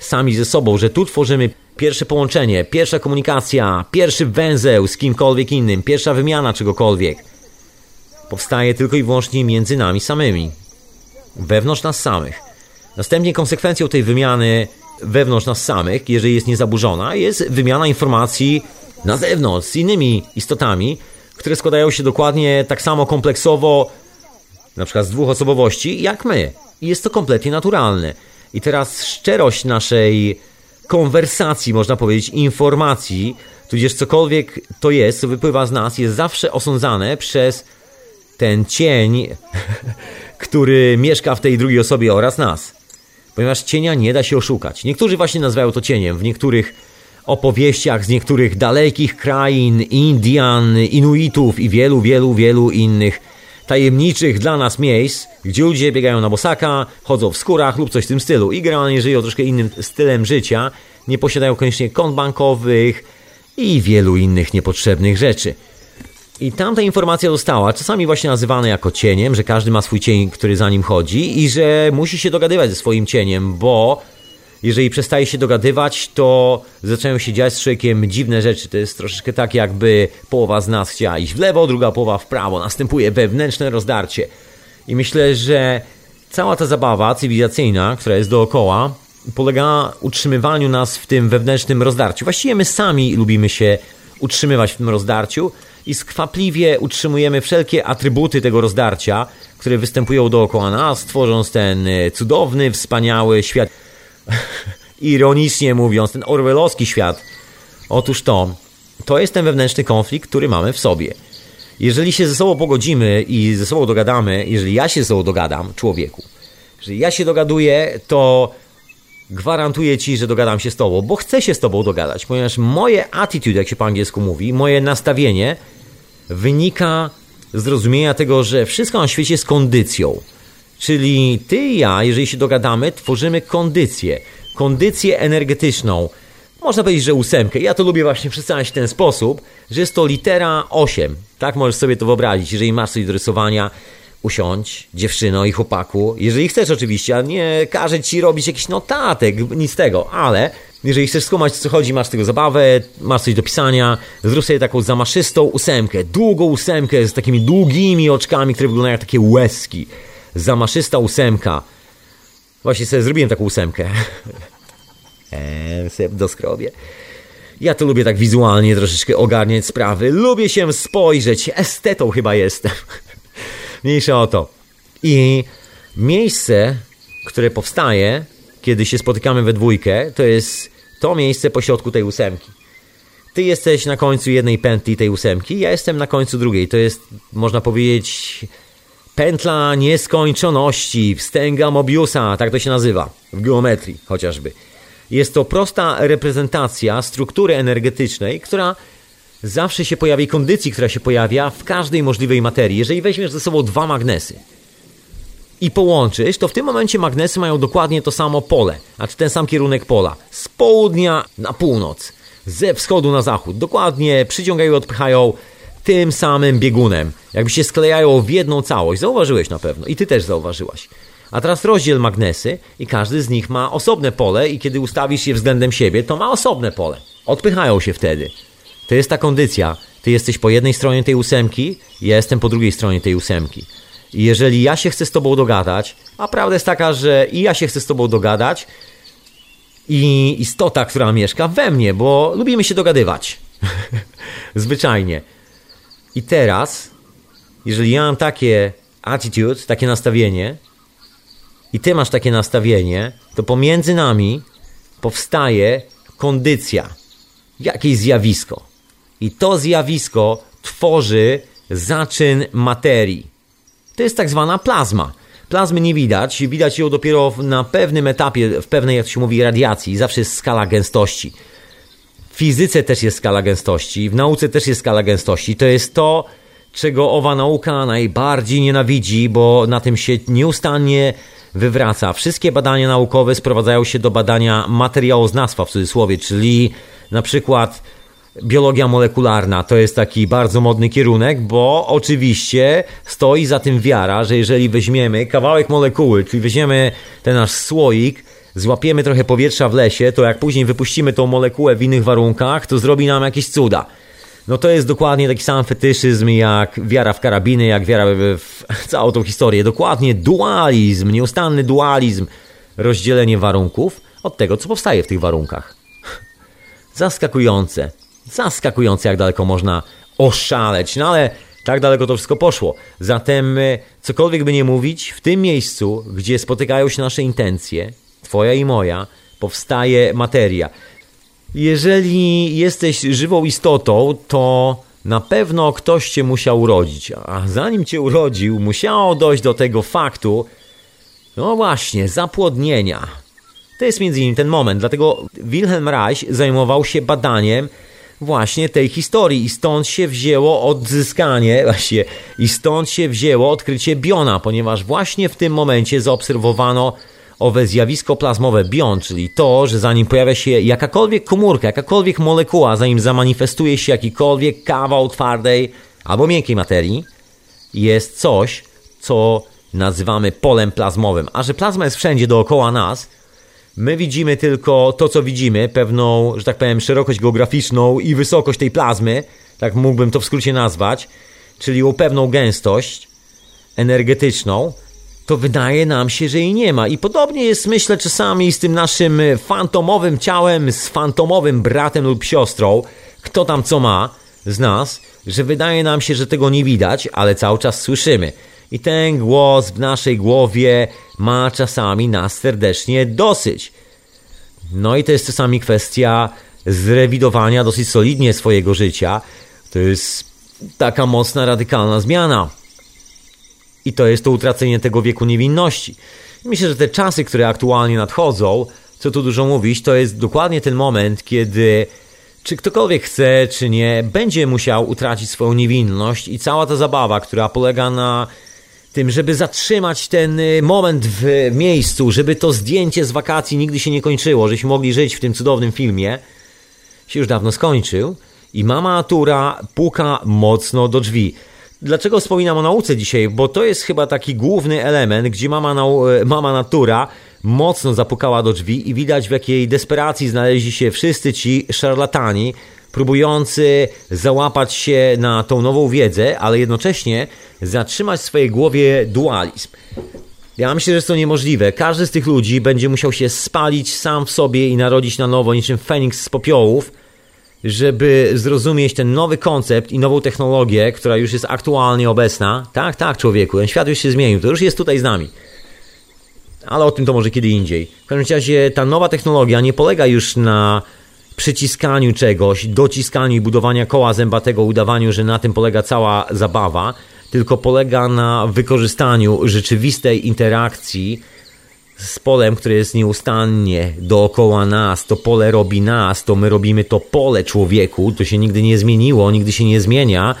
sami ze sobą, że tu tworzymy pierwsze połączenie, pierwsza komunikacja, pierwszy węzeł z kimkolwiek innym, pierwsza wymiana czegokolwiek powstaje tylko i wyłącznie między nami samymi, wewnątrz nas samych. Następnie konsekwencją tej wymiany wewnątrz nas samych, jeżeli jest niezaburzona, jest wymiana informacji na zewnątrz z innymi istotami, które składają się dokładnie tak samo kompleksowo, na przykład z dwóch osobowości, jak my. I jest to kompletnie naturalne. I teraz szczerość naszej konwersacji, można powiedzieć, informacji, tudzież cokolwiek to jest, co wypływa z nas, jest zawsze osądzane przez ten cień, który mieszka w tej drugiej osobie oraz nas. Ponieważ cienia nie da się oszukać. Niektórzy właśnie nazywają to cieniem. W niektórych opowieściach z niektórych dalekich krain, Indian, Inuitów i wielu, wielu, wielu innych tajemniczych dla nas miejsc, gdzie ludzie biegają na bosaka, chodzą w skórach lub coś w tym stylu i generalnie żyją troszkę innym stylem życia, nie posiadają koniecznie kont bankowych i wielu innych niepotrzebnych rzeczy. I tamta informacja została czasami właśnie nazywana jako cieniem, że każdy ma swój cień, który za nim chodzi i że musi się dogadywać ze swoim cieniem, bo jeżeli przestaje się dogadywać, to zaczynają się dziać z człowiekiem dziwne rzeczy. To jest troszeczkę tak, jakby połowa z nas chciała iść w lewo, druga połowa w prawo. Następuje wewnętrzne rozdarcie. I myślę, że cała ta zabawa cywilizacyjna, która jest dookoła, polega na utrzymywaniu nas w tym wewnętrznym rozdarciu. Właściwie my sami lubimy się utrzymywać w tym rozdarciu i skwapliwie utrzymujemy wszelkie atrybuty tego rozdarcia, które występują dookoła nas, tworząc ten e, cudowny, wspaniały świat. Ironicznie mówiąc, ten orwellowski świat. Otóż to, to jest ten wewnętrzny konflikt, który mamy w sobie. Jeżeli się ze sobą pogodzimy i ze sobą dogadamy, jeżeli ja się ze sobą dogadam, człowieku, jeżeli ja się dogaduję, to gwarantuję ci, że dogadam się z tobą, bo chcę się z tobą dogadać, ponieważ moje attitude, jak się po angielsku mówi, moje nastawienie wynika z zrozumienia tego, że wszystko na świecie jest kondycją. Czyli ty i ja, jeżeli się dogadamy, tworzymy kondycję. Kondycję energetyczną. Można powiedzieć, że ósemkę. Ja to lubię właśnie przedstawiać w ten sposób, że jest to litera 8. Tak możesz sobie to wyobrazić. Jeżeli masz coś do rysowania, usiądź, dziewczyno i chłopaku. Jeżeli chcesz oczywiście, a nie każę ci robić jakiś notatek, nic tego, ale jeżeli chcesz skumać, co chodzi, masz tego zabawę, masz coś do pisania, zrób sobie taką zamaszystą ósemkę, długą ósemkę z takimi długimi oczkami, które wyglądają jak takie łezki. Zamaszysta ósemka. Właśnie sobie zrobiłem taką ósemkę. eee, sobie doskrobię. Ja to lubię tak wizualnie troszeczkę ogarniać sprawy. Lubię się spojrzeć. Estetą chyba jestem. Mniejsza o to. I miejsce, które powstaje, kiedy się spotykamy we dwójkę, to jest to miejsce pośrodku tej ósemki. Ty jesteś na końcu jednej pętli tej ósemki, ja jestem na końcu drugiej. To jest, można powiedzieć, pętla nieskończoności, wstęga Mobiusa, tak to się nazywa, w geometrii chociażby. Jest to prosta reprezentacja struktury energetycznej, która zawsze się pojawi, kondycji, która się pojawia w każdej możliwej materii. Jeżeli weźmiesz ze sobą dwa magnesy i połączysz, to w tym momencie magnesy mają dokładnie to samo pole, a czy ten sam kierunek pola. Z południa na północ, ze wschodu na zachód. Dokładnie przyciągają i odpychają tym samym biegunem. Jakby się sklejają w jedną całość. Zauważyłeś na pewno i ty też zauważyłaś. A teraz rozdziel magnesy i każdy z nich ma osobne pole i kiedy ustawisz je względem siebie, to ma osobne pole. Odpychają się wtedy. To jest ta kondycja. Ty jesteś po jednej stronie tej ósemki, ja jestem po drugiej stronie tej ósemki. I jeżeli ja się chcę z tobą dogadać, a prawda jest taka, że i ja się chcę z tobą dogadać, i istota, która mieszka we mnie, bo lubimy się dogadywać. Zwyczajnie. I teraz, jeżeli ja mam takie attitude, takie nastawienie, i ty masz takie nastawienie, to pomiędzy nami powstaje kondycja, jakieś zjawisko. I to zjawisko tworzy zaczyn materii. To jest tak zwana plazma. Plazmy nie widać, widać ją dopiero na pewnym etapie, w pewnej, jak się mówi, radiacji. Zawsze jest skala gęstości. Fizyce też jest skala gęstości, w nauce też jest skala gęstości. To jest to, czego owa nauka najbardziej nienawidzi, bo na tym się nieustannie wywraca. Wszystkie badania naukowe sprowadzają się do badania materiałoznawstwa w cudzysłowie, czyli na przykład biologia molekularna to jest taki bardzo modny kierunek, bo oczywiście stoi za tym wiara, że jeżeli weźmiemy kawałek molekuły, czyli weźmiemy ten nasz słoik, złapiemy trochę powietrza w lesie, to jak później wypuścimy tą molekułę w innych warunkach, to zrobi nam jakieś cuda. No to jest dokładnie taki sam fetyszyzm jak wiara w karabiny, jak wiara w całą tą historię. Dokładnie dualizm, nieustanny dualizm, rozdzielenie warunków od tego, co powstaje w tych warunkach. Zaskakujące. Zaskakujące, jak daleko można oszaleć. No ale tak daleko to wszystko poszło. Zatem, e, cokolwiek by nie mówić, w tym miejscu, gdzie spotykają się nasze intencje, Twoja i moja, powstaje materia. Jeżeli jesteś żywą istotą, to na pewno ktoś cię musiał urodzić. A zanim cię urodził, musiało dojść do tego faktu, no właśnie, zapłodnienia. To jest między innymi ten moment, dlatego Wilhelm Reich zajmował się badaniem właśnie tej historii i stąd się wzięło odzyskanie, właśnie, i stąd się wzięło odkrycie biona, ponieważ właśnie w tym momencie zaobserwowano owe zjawisko plazmowe bion, czyli to, że zanim pojawia się jakakolwiek komórka, jakakolwiek molekuła, zanim zamanifestuje się jakikolwiek kawał twardej albo miękkiej materii, jest coś, co nazywamy polem plazmowym. A że plazma jest wszędzie dookoła nas, my widzimy tylko to, co widzimy, pewną, że tak powiem, szerokość geograficzną i wysokość tej plazmy, tak mógłbym to w skrócie nazwać, czyli pewną gęstość energetyczną, to wydaje nam się, że jej nie ma. I podobnie jest, myślę, czasami z tym naszym fantomowym ciałem, z fantomowym bratem lub siostrą, kto tam co ma z nas, że wydaje nam się, że tego nie widać, ale cały czas słyszymy. I ten głos w naszej głowie ma czasami nas serdecznie dosyć. No i to jest czasami kwestia zrewidowania dosyć solidnie swojego życia. To jest taka mocna, radykalna zmiana. I to jest to utracenie tego wieku niewinności. Myślę, że te czasy, które aktualnie nadchodzą, co tu dużo mówić, to jest dokładnie ten moment, kiedy czy ktokolwiek chce, czy nie, będzie musiał utracić swoją niewinność i cała ta zabawa, która polega na tym, żeby zatrzymać ten y, moment w miejscu, żeby to zdjęcie z wakacji nigdy się nie kończyło, żebyśmy mogli żyć w tym cudownym filmie, się już dawno skończył i mama Natura puka mocno do drzwi. Dlaczego wspominam o nauce dzisiaj? Bo to jest chyba taki główny element, gdzie mama, nau e, mama natura mocno zapukała do drzwi i widać w jakiej desperacji znaleźli się wszyscy ci szarlatani, próbujący załapać się na tą nową wiedzę, ale jednocześnie zatrzymać w swojej głowie dualizm. Ja myślę, że jest to niemożliwe. Każdy z tych ludzi będzie musiał się spalić sam w sobie i narodzić na nowo niczym Feniks z popiołów, żeby zrozumieć ten nowy koncept i nową technologię, która już jest aktualnie obecna. Tak, tak, człowieku, ten świat już się zmienił, to już jest tutaj z nami. Ale o tym to może kiedy indziej. W każdym razie ta nowa technologia nie polega już na przyciskaniu czegoś, dociskaniu i budowaniu koła zębatego, udawaniu, że na tym polega cała zabawa, tylko polega na wykorzystaniu rzeczywistej interakcji z polem, które jest nieustannie dookoła nas. To pole robi nas, to my robimy to pole człowieku. To się nigdy nie zmieniło, nigdy się nie zmienia.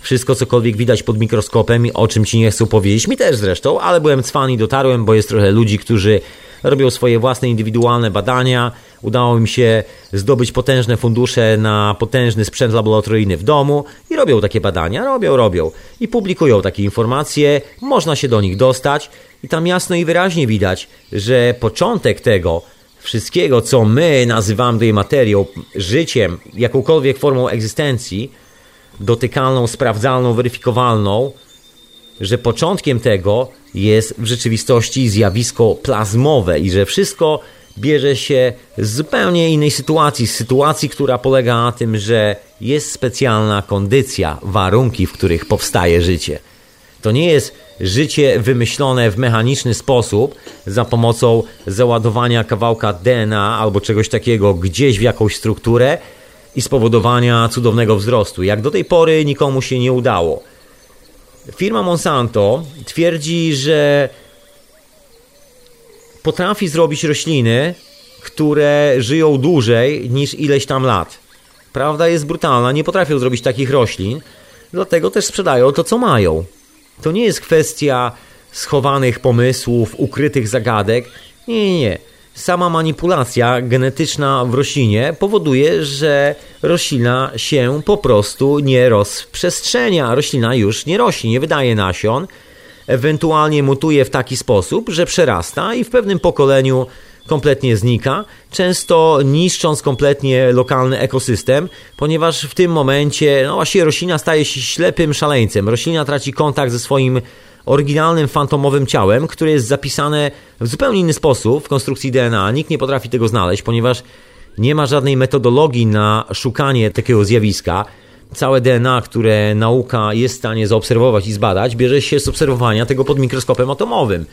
Wszystko, cokolwiek widać pod mikroskopem, o czym ci nie chcą powiedzieć, mi też zresztą, ale byłem cwany i dotarłem, bo jest trochę ludzi, którzy robią swoje własne indywidualne badania. Udało mi się zdobyć potężne fundusze na potężny sprzęt laboratoryjny w domu i robią takie badania, robią, robią. I publikują takie informacje, można się do nich dostać. I tam jasno i wyraźnie widać, że początek tego wszystkiego, co my nazywamy tej materią, życiem, jakąkolwiek formą egzystencji, dotykalną, sprawdzalną, weryfikowalną, że początkiem tego jest w rzeczywistości zjawisko plazmowe i że wszystko bierze się z zupełnie innej sytuacji, z sytuacji, która polega na tym, że jest specjalna kondycja, warunki, w których powstaje życie. To nie jest życie wymyślone w mechaniczny sposób za pomocą załadowania kawałka DNA albo czegoś takiego gdzieś w jakąś strukturę i spowodowania cudownego wzrostu. Jak do tej pory nikomu się nie udało. Firma Monsanto twierdzi, że potrafi zrobić rośliny, które żyją dłużej niż ileś tam lat. Prawda jest brutalna, nie potrafią zrobić takich roślin, dlatego też sprzedają to, co mają. To nie jest kwestia schowanych pomysłów, ukrytych zagadek. Nie, nie, nie. Sama manipulacja genetyczna w roślinie powoduje, że roślina się po prostu nie rozprzestrzenia. Roślina już nie rośnie, nie wydaje nasion, ewentualnie mutuje w taki sposób, że przerasta i w pewnym pokoleniu kompletnie znika, często niszcząc kompletnie lokalny ekosystem, ponieważ w tym momencie, no właśnie roślina staje się ślepym szaleńcem. Roślina traci kontakt ze swoim oryginalnym fantomowym ciałem, które jest zapisane w zupełnie inny sposób w konstrukcji DNA. Nikt nie potrafi tego znaleźć, ponieważ nie ma żadnej metodologii na szukanie takiego zjawiska. Całe DNA, które nauka jest w stanie zaobserwować i zbadać, bierze się z obserwowania tego pod mikroskopem atomowym.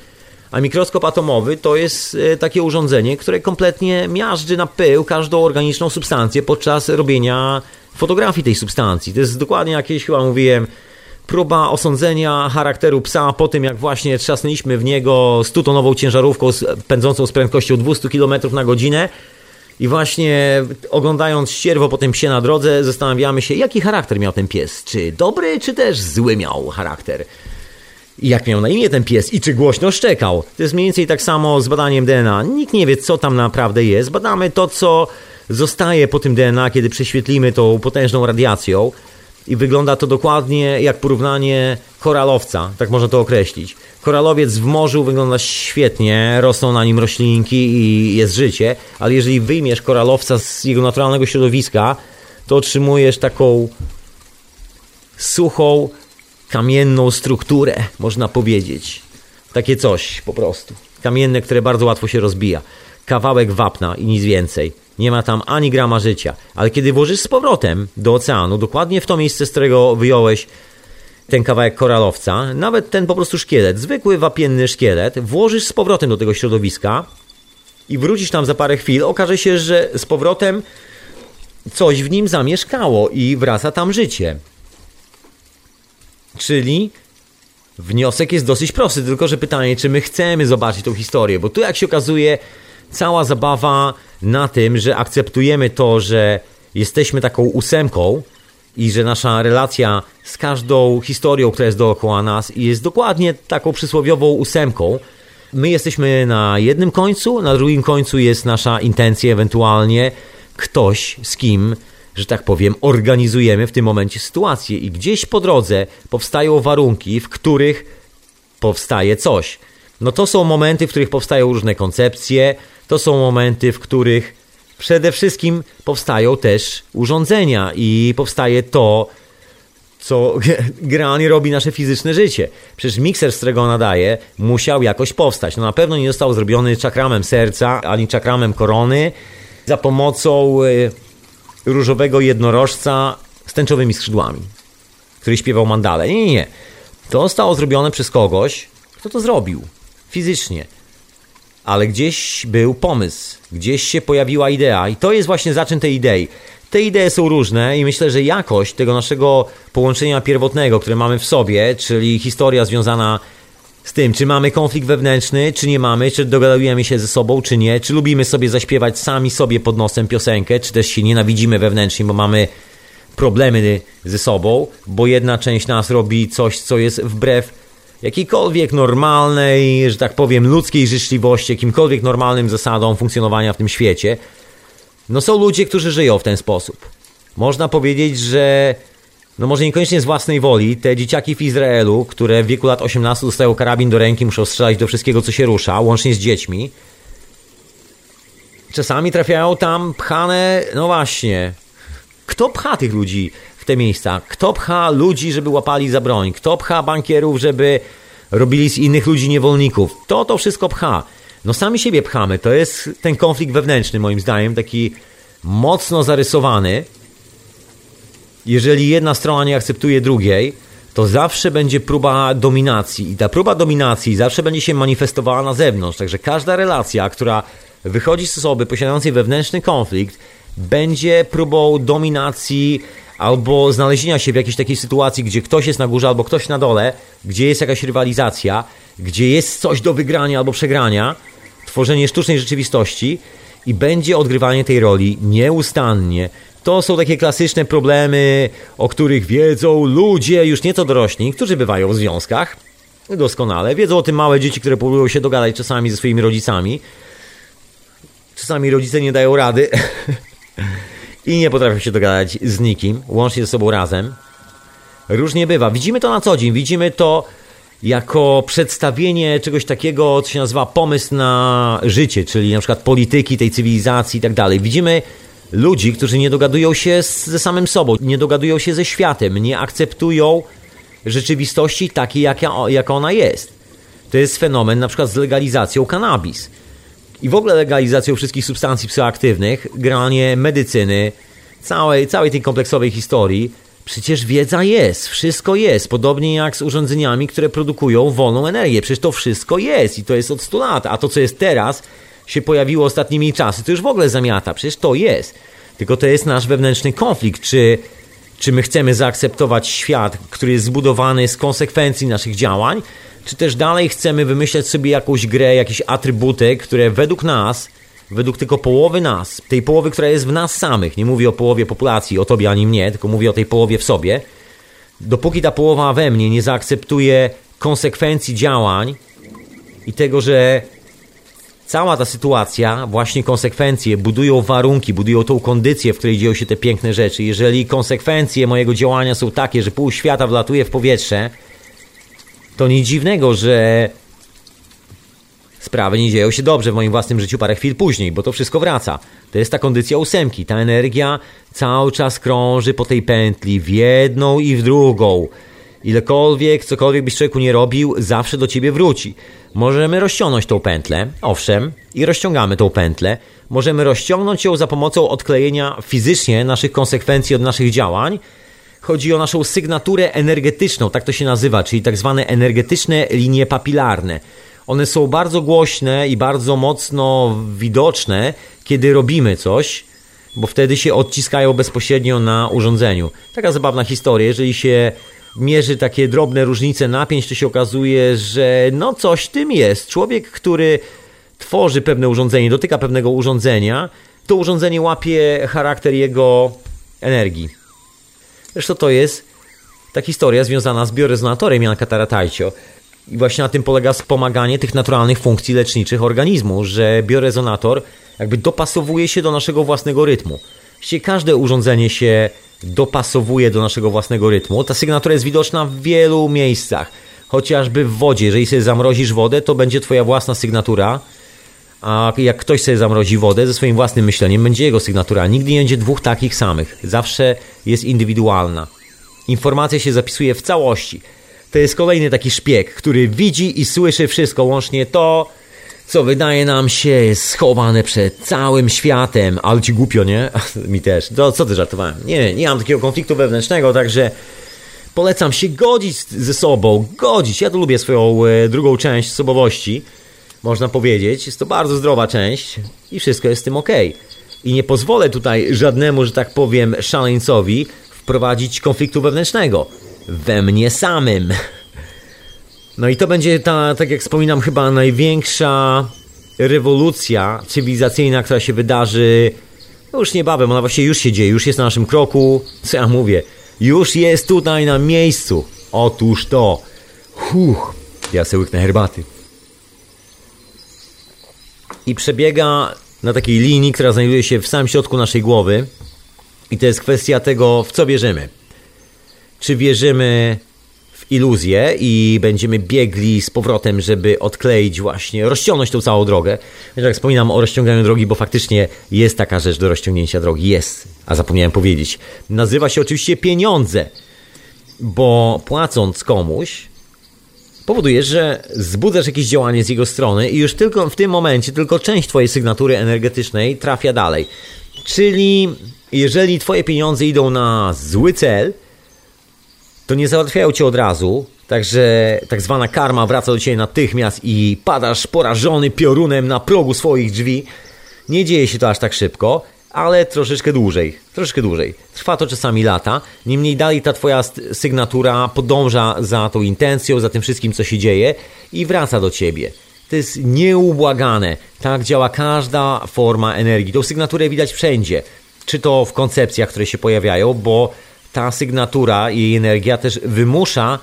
A mikroskop atomowy to jest e, takie urządzenie, które kompletnie miażdży na pył każdą organiczną substancję podczas robienia fotografii tej substancji. To jest dokładnie jakieś, chyba mówiłem, próba osądzenia charakteru psa po tym, jak właśnie trzasnęliśmy w niego 100-tonową ciężarówką pędzącą z prędkością 200 km na godzinę. I właśnie oglądając ścierwo po tym psie na drodze, zastanawiamy się, jaki charakter miał ten pies. Czy dobry, czy też zły miał charakter. I jak miał na imię ten pies i czy głośno szczekał. To jest mniej więcej tak samo z badaniem DNA. Nikt nie wie, co tam naprawdę jest. Badamy to, co zostaje po tym DNA, kiedy prześwietlimy tą potężną radiacją i wygląda to dokładnie jak porównanie koralowca, tak można to określić. Koralowiec w morzu wygląda świetnie, rosną na nim roślinki i jest życie, ale jeżeli wyjmiesz koralowca z jego naturalnego środowiska, to otrzymujesz taką suchą, kamienną strukturę, można powiedzieć. Takie coś po prostu. Kamienne, które bardzo łatwo się rozbija. Kawałek wapna i nic więcej. Nie ma tam ani grama życia. Ale kiedy włożysz z powrotem do oceanu, dokładnie w to miejsce, z którego wyjąłeś ten kawałek koralowca, nawet ten po prostu szkielet, zwykły wapienny szkielet, włożysz z powrotem do tego środowiska i wrócisz tam za parę chwil, okaże się, że z powrotem coś w nim zamieszkało i wraca tam życie. Czyli wniosek jest dosyć prosty, tylko że pytanie, czy my chcemy zobaczyć tą historię, bo tu jak się okazuje, cała zabawa na tym, że akceptujemy to, że jesteśmy taką ósemką i że nasza relacja z każdą historią, która jest dookoła nas, jest dokładnie taką przysłowiową ósemką. My jesteśmy na jednym końcu, na drugim końcu jest nasza intencja, ewentualnie ktoś, z kim, że tak powiem, organizujemy w tym momencie sytuację, i gdzieś po drodze powstają warunki, w których powstaje coś. No to są momenty, w których powstają różne koncepcje, to są momenty, w których przede wszystkim powstają też urządzenia i powstaje to, co generalnie robi nasze fizyczne życie. Przecież mikser, z którego nadaje, musiał jakoś powstać. No na pewno nie został zrobiony czakramem serca, ani czakramem korony, za pomocą y, różowego jednorożca z tęczowymi skrzydłami, który śpiewał mandale. Nie, nie, nie. To zostało zrobione przez kogoś, kto to zrobił fizycznie ale gdzieś był pomysł, gdzieś się pojawiła idea i to jest właśnie zaczyn tej idei. Te idee są różne i myślę, że jakość tego naszego połączenia pierwotnego, które mamy w sobie, czyli historia związana z tym, czy mamy konflikt wewnętrzny, czy nie mamy, czy dogadujemy się ze sobą, czy nie, czy lubimy sobie zaśpiewać sami sobie pod nosem piosenkę, czy też się nienawidzimy wewnętrznie, bo mamy problemy ze sobą, bo jedna część nas robi coś, co jest wbrew jakiejkolwiek normalnej, że tak powiem, ludzkiej życzliwości, jakimkolwiek normalnym zasadom funkcjonowania w tym świecie. No są ludzie, którzy żyją w ten sposób. Można powiedzieć, że no może niekoniecznie z własnej woli, te dzieciaki w Izraelu, które w wieku lat 18 dostają karabin do ręki, muszą strzelać do wszystkiego, co się rusza, łącznie z dziećmi. Czasami trafiają tam pchane, no właśnie. Kto pcha tych ludzi te miejsca? Kto pcha ludzi, żeby łapali za broń? Kto pcha bankierów, żeby robili z innych ludzi niewolników? Kto to wszystko pcha? No sami siebie pchamy. To jest ten konflikt wewnętrzny, moim zdaniem, taki mocno zarysowany jeżeli jedna strona nie akceptuje drugiej, to zawsze będzie próba dominacji i ta próba dominacji zawsze będzie się manifestowała na zewnątrz. Także każda relacja, która wychodzi z osoby posiadającej wewnętrzny konflikt, będzie próbą dominacji albo znalezienia się w jakiejś takiej sytuacji, gdzie ktoś jest na górze albo ktoś na dole, gdzie jest jakaś rywalizacja, gdzie jest coś do wygrania albo przegrania, tworzenie sztucznej rzeczywistości i będzie odgrywanie tej roli nieustannie to są takie klasyczne problemy, o których wiedzą ludzie, już nieco dorośli, którzy bywają w związkach. Doskonale. Wiedzą o tym małe dzieci, które próbują się dogadać czasami ze swoimi rodzicami. Czasami rodzice nie dają rady i nie potrafią się dogadać z nikim, łącznie ze sobą razem. Różnie bywa. Widzimy to na co dzień. Widzimy to jako przedstawienie czegoś takiego, co się nazywa pomysł na życie, czyli na przykład polityki tej cywilizacji i tak dalej. Widzimy ludzi, którzy nie dogadują się ze samym sobą, nie dogadują się ze światem, nie akceptują rzeczywistości takiej, jaka, jaka ona jest. To jest fenomen na przykład z legalizacją cannabis. I w ogóle legalizacją wszystkich substancji psychoaktywnych, granie medycyny, całej, całej tej kompleksowej historii, przecież wiedza jest, wszystko jest. Podobnie jak z urządzeniami, które produkują wolną energię. Przecież to wszystko jest i to jest od 100 lat. A to, co jest teraz, się pojawiło ostatnimi czasy, to już w ogóle zamiata. Przecież to jest. Tylko to jest nasz wewnętrzny konflikt, czy, czy my chcemy zaakceptować świat, który jest zbudowany z konsekwencji naszych działań, czy też dalej chcemy wymyślać sobie jakąś grę, jakieś atrybuty, które według nas, według tylko połowy nas, tej połowy, która jest w nas samych, nie mówię o połowie populacji, o tobie ani mnie, tylko mówię o tej połowie w sobie, dopóki ta połowa we mnie nie zaakceptuje konsekwencji działań i tego, że cała ta sytuacja, właśnie konsekwencje budują warunki, budują tą kondycję, w której dzieją się te piękne rzeczy. Jeżeli konsekwencje mojego działania są takie, że pół świata wlatuje w powietrze, to nic dziwnego, że sprawy nie dzieją się dobrze w moim własnym życiu parę chwil później, bo to wszystko wraca. To jest ta kondycja ósemki. Ta energia cały czas krąży po tej pętli w jedną i w drugą. Ilekolwiek, cokolwiek byś człowieku nie robił, zawsze do ciebie wróci. Możemy rozciągnąć tą pętlę, owszem, i rozciągamy tą pętlę. Możemy rozciągnąć ją za pomocą odklejenia fizycznie naszych konsekwencji od naszych działań. Chodzi o naszą sygnaturę energetyczną, tak to się nazywa, czyli tak zwane energetyczne linie papilarne. One są bardzo głośne i bardzo mocno widoczne, kiedy robimy coś, bo wtedy się odciskają bezpośrednio na urządzeniu. Taka zabawna historia, jeżeli się mierzy takie drobne różnice napięć, to się okazuje, że no coś tym jest. Człowiek, który tworzy pewne urządzenie, dotyka pewnego urządzenia, to urządzenie łapie charakter jego energii. Zresztą to jest ta historia związana z biorezonatorem Janka Taratajcio. I właśnie na tym polega wspomaganie tych naturalnych funkcji leczniczych organizmu, że biorezonator jakby dopasowuje się do naszego własnego rytmu. Właściwie każde urządzenie się dopasowuje do naszego własnego rytmu. Ta sygnatura jest widoczna w wielu miejscach, chociażby w wodzie. Jeżeli sobie zamrozisz wodę, to będzie Twoja własna sygnatura. A jak ktoś sobie zamrozi wodę ze swoim własnym myśleniem, będzie jego sygnatura. Nigdy nie będzie dwóch takich samych. Zawsze jest indywidualna. Informacja się zapisuje w całości. To jest kolejny taki szpieg, który widzi i słyszy wszystko, łącznie to, co wydaje nam się schowane przed całym światem, ale ci głupio, nie? Mi też. To co ty żartowałem? Nie, nie mam takiego konfliktu wewnętrznego, także polecam się godzić ze sobą, godzić. Ja tu lubię swoją e, drugą część osobowości, można powiedzieć. Jest to bardzo zdrowa część i wszystko jest z tym ok. I nie pozwolę tutaj żadnemu, że tak powiem, szaleńcowi wprowadzić konfliktu wewnętrznego we mnie samym. No i to będzie ta, tak jak wspominam, chyba największa rewolucja cywilizacyjna, która się wydarzy no już niebawem, ona właściwie już się dzieje, już jest na naszym kroku. Co ja mówię? Już jest tutaj na miejscu. Otóż to. Huch, ja sobie łyknę herbaty. I przebiega na takiej linii, która znajduje się w samym środku naszej głowy. I to jest kwestia tego, w co wierzymy. Czy wierzymy iluzję i będziemy biegli z powrotem, żeby odkleić właśnie, rozciągnąć tą całą drogę. Więc jak wspominam o rozciąganiu drogi, bo faktycznie jest taka rzecz do rozciągnięcia drogi. Jest, a zapomniałem powiedzieć. Nazywa się oczywiście pieniądze, bo płacąc komuś, powodujesz, że zbudzasz jakieś działanie z jego strony i już tylko w tym momencie tylko część twojej sygnatury energetycznej trafia dalej. Czyli jeżeli twoje pieniądze idą na zły cel, to nie załatwiają cię od razu, także tak zwana karma wraca do ciebie natychmiast i padasz porażony piorunem na progu swoich drzwi. Nie dzieje się to aż tak szybko, ale troszeczkę dłużej, troszeczkę dłużej. Trwa to czasami lata, niemniej dalej ta twoja sygnatura podąża za tą intencją, za tym wszystkim, co się dzieje i wraca do ciebie. To jest nieubłagane. Tak działa każda forma energii. Tą sygnaturę widać wszędzie. Czy to w koncepcjach, które się pojawiają, bo ta sygnatura i jej energia też wymusza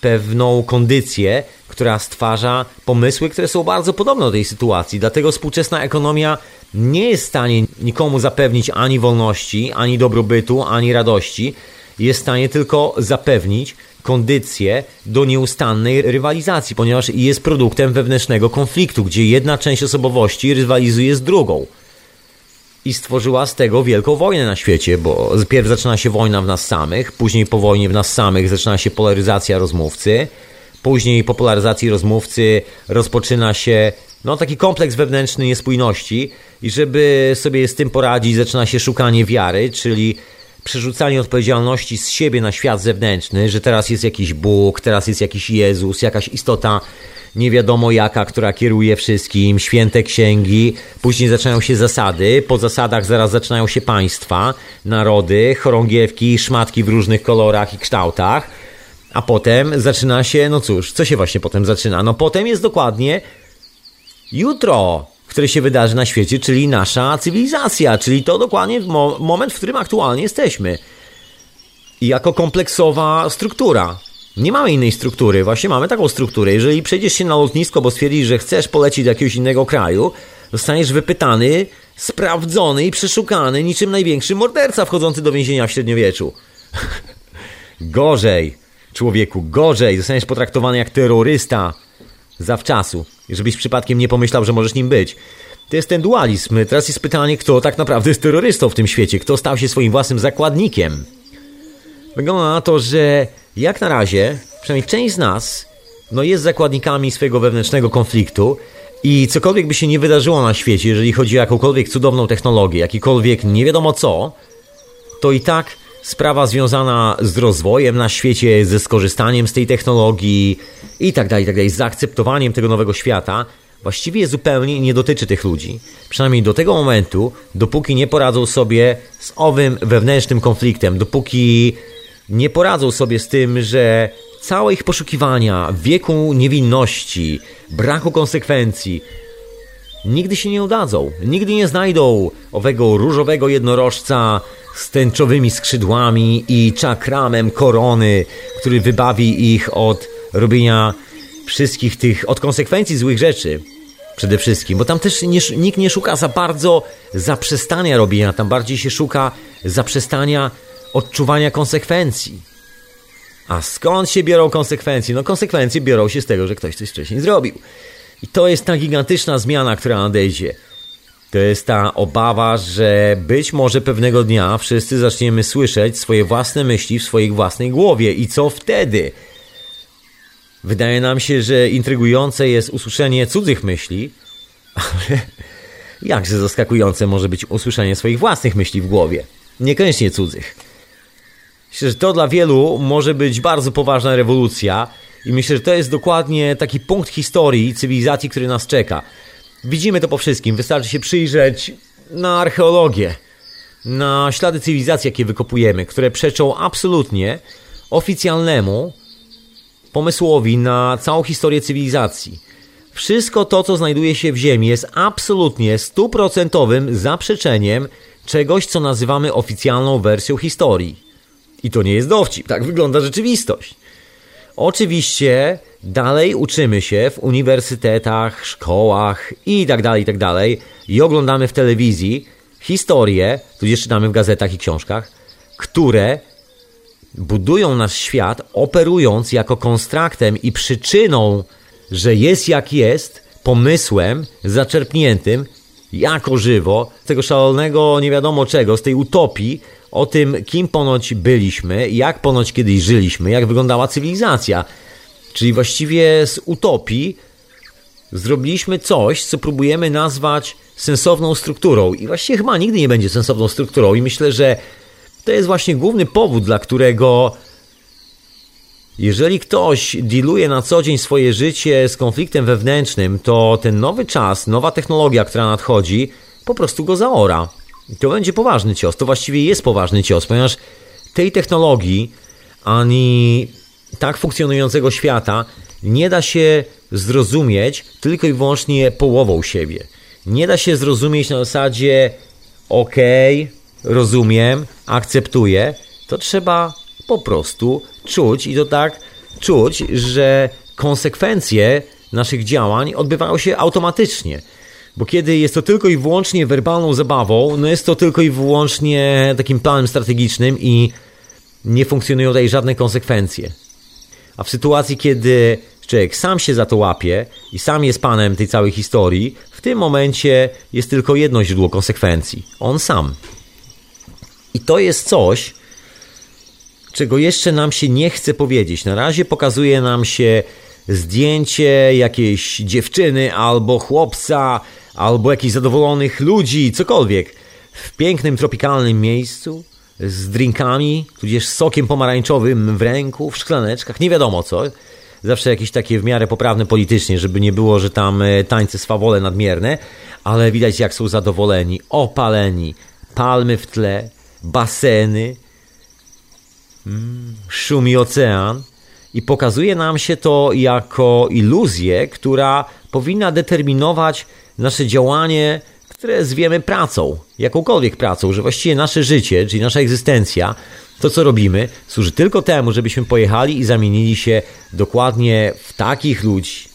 pewną kondycję, która stwarza pomysły, które są bardzo podobne do tej sytuacji. Dlatego współczesna ekonomia nie jest w stanie nikomu zapewnić ani wolności, ani dobrobytu, ani radości. Jest w stanie tylko zapewnić kondycję do nieustannej rywalizacji, ponieważ jest produktem wewnętrznego konfliktu, gdzie jedna część osobowości rywalizuje z drugą i stworzyła z tego wielką wojnę na świecie, bo pierw zaczyna się wojna w nas samych, później po wojnie w nas samych zaczyna się polaryzacja rozmówcy, później po polaryzacji rozmówcy rozpoczyna się no, taki kompleks wewnętrzny niespójności i żeby sobie z tym poradzić zaczyna się szukanie wiary, czyli przerzucanie odpowiedzialności z siebie na świat zewnętrzny, że teraz jest jakiś Bóg, teraz jest jakiś Jezus, jakaś istota nie wiadomo jaka, która kieruje wszystkim, święte księgi, później zaczynają się zasady, po zasadach zaraz zaczynają się państwa, narody, chorągiewki, szmatki w różnych kolorach i kształtach, a potem zaczyna się, no cóż, co się właśnie potem zaczyna? No potem jest dokładnie jutro, które się wydarzy na świecie, czyli nasza cywilizacja, czyli to dokładnie mo moment, w którym aktualnie jesteśmy. I jako kompleksowa struktura. Nie mamy innej struktury, właśnie mamy taką strukturę. Jeżeli przejdziesz się na lotnisko, bo stwierdzisz, że chcesz polecić do jakiegoś innego kraju, zostaniesz wypytany, sprawdzony i przeszukany niczym największy morderca wchodzący do więzienia w średniowieczu. gorzej, człowieku, gorzej. Zostaniesz potraktowany jak terrorysta zawczasu, żebyś przypadkiem nie pomyślał, że możesz nim być. To jest ten dualizm. Teraz jest pytanie, kto tak naprawdę jest terrorystą w tym świecie, kto stał się swoim własnym zakładnikiem. Wygląda na to, że jak na razie, przynajmniej część z nas, no jest zakładnikami swojego wewnętrznego konfliktu i cokolwiek by się nie wydarzyło na świecie, jeżeli chodzi o jakąkolwiek cudowną technologię, jakikolwiek nie wiadomo co, to i tak sprawa związana z rozwojem na świecie, ze skorzystaniem z tej technologii i tak dalej, tak dalej, z zaakceptowaniem tego nowego świata, właściwie zupełnie nie dotyczy tych ludzi. Przynajmniej do tego momentu, dopóki nie poradzą sobie z owym wewnętrznym konfliktem, dopóki nie poradzą sobie z tym, że całe ich poszukiwania wieku niewinności, braku konsekwencji, nigdy się nie udadzą. Nigdy nie znajdą owego różowego jednorożca z tęczowymi skrzydłami i czakramem korony, który wybawi ich od robienia wszystkich tych, od konsekwencji złych rzeczy. Przede wszystkim, bo tam też nie, nikt nie szuka za bardzo zaprzestania robienia, tam bardziej się szuka zaprzestania odczuwania konsekwencji. A skąd się biorą konsekwencje? No konsekwencje biorą się z tego, że ktoś coś wcześniej zrobił. I to jest ta gigantyczna zmiana, która nadejdzie. To jest ta obawa, że być może pewnego dnia wszyscy zaczniemy słyszeć swoje własne myśli w swojej własnej głowie. I co wtedy? Wydaje nam się, że intrygujące jest usłyszenie cudzych myśli, ale jakże zaskakujące może być usłyszenie swoich własnych myśli w głowie. Niekoniecznie cudzych. Myślę, że to dla wielu może być bardzo poważna rewolucja i myślę, że to jest dokładnie taki punkt historii cywilizacji, który nas czeka. Widzimy to po wszystkim. Wystarczy się przyjrzeć na archeologię, na ślady cywilizacji, jakie wykopujemy, które przeczą absolutnie oficjalnemu pomysłowi na całą historię cywilizacji. Wszystko to, co znajduje się w Ziemi, jest absolutnie stuprocentowym zaprzeczeniem czegoś, co nazywamy oficjalną wersją historii. I to nie jest dowcip, tak wygląda rzeczywistość. Oczywiście dalej uczymy się w uniwersytetach, szkołach i tak dalej, i tak dalej i oglądamy w telewizji historie, tudzież czytamy w gazetach i książkach, które budują nasz świat, operując jako konstraktem i przyczyną, że jest jak jest, pomysłem zaczerpniętym jako żywo, z tego szalonego nie wiadomo czego, z tej utopii o tym, kim ponoć byliśmy, jak ponoć kiedyś żyliśmy, jak wyglądała cywilizacja. Czyli właściwie z utopii zrobiliśmy coś, co próbujemy nazwać sensowną strukturą. I właściwie chyba nigdy nie będzie sensowną strukturą. I myślę, że to jest właśnie główny powód, dla którego jeżeli ktoś dealuje na co dzień swoje życie z konfliktem wewnętrznym, to ten nowy czas, nowa technologia, która nadchodzi, po prostu go zaora. To będzie poważny cios. To właściwie jest poważny cios, ponieważ tej technologii ani tak funkcjonującego świata nie da się zrozumieć tylko i wyłącznie połową siebie. Nie da się zrozumieć na zasadzie okej, rozumiem, akceptuję. To trzeba po prostu czuć i to tak czuć, że konsekwencje naszych działań odbywają się automatycznie. Bo kiedy jest to tylko i wyłącznie werbalną zabawą, no jest to tylko i wyłącznie takim planem strategicznym i nie funkcjonują tutaj żadne konsekwencje. A w sytuacji, kiedy człowiek sam się za to łapie i sam jest panem tej całej historii, w tym momencie jest tylko jedno źródło konsekwencji on sam. I to jest coś, czego jeszcze nam się nie chce powiedzieć. Na razie pokazuje nam się zdjęcie jakiejś dziewczyny albo chłopca, albo jakichś zadowolonych ludzi, cokolwiek, w pięknym, tropikalnym miejscu, z drinkami, tudzież sokiem pomarańczowym w ręku, w szklaneczkach, nie wiadomo co. Zawsze jakieś takie w miarę poprawne politycznie, żeby nie było, że tam e, tańce swawole nadmierne, ale widać jak są zadowoleni, opaleni, palmy w tle, baseny, mm, szumi ocean i pokazuje nam się to jako iluzję, która powinna determinować nasze działanie, które zwiemy pracą, jakąkolwiek pracą, że właściwie nasze życie, czyli nasza egzystencja, to co robimy, służy tylko temu, żebyśmy pojechali i zamienili się dokładnie w takich ludzi.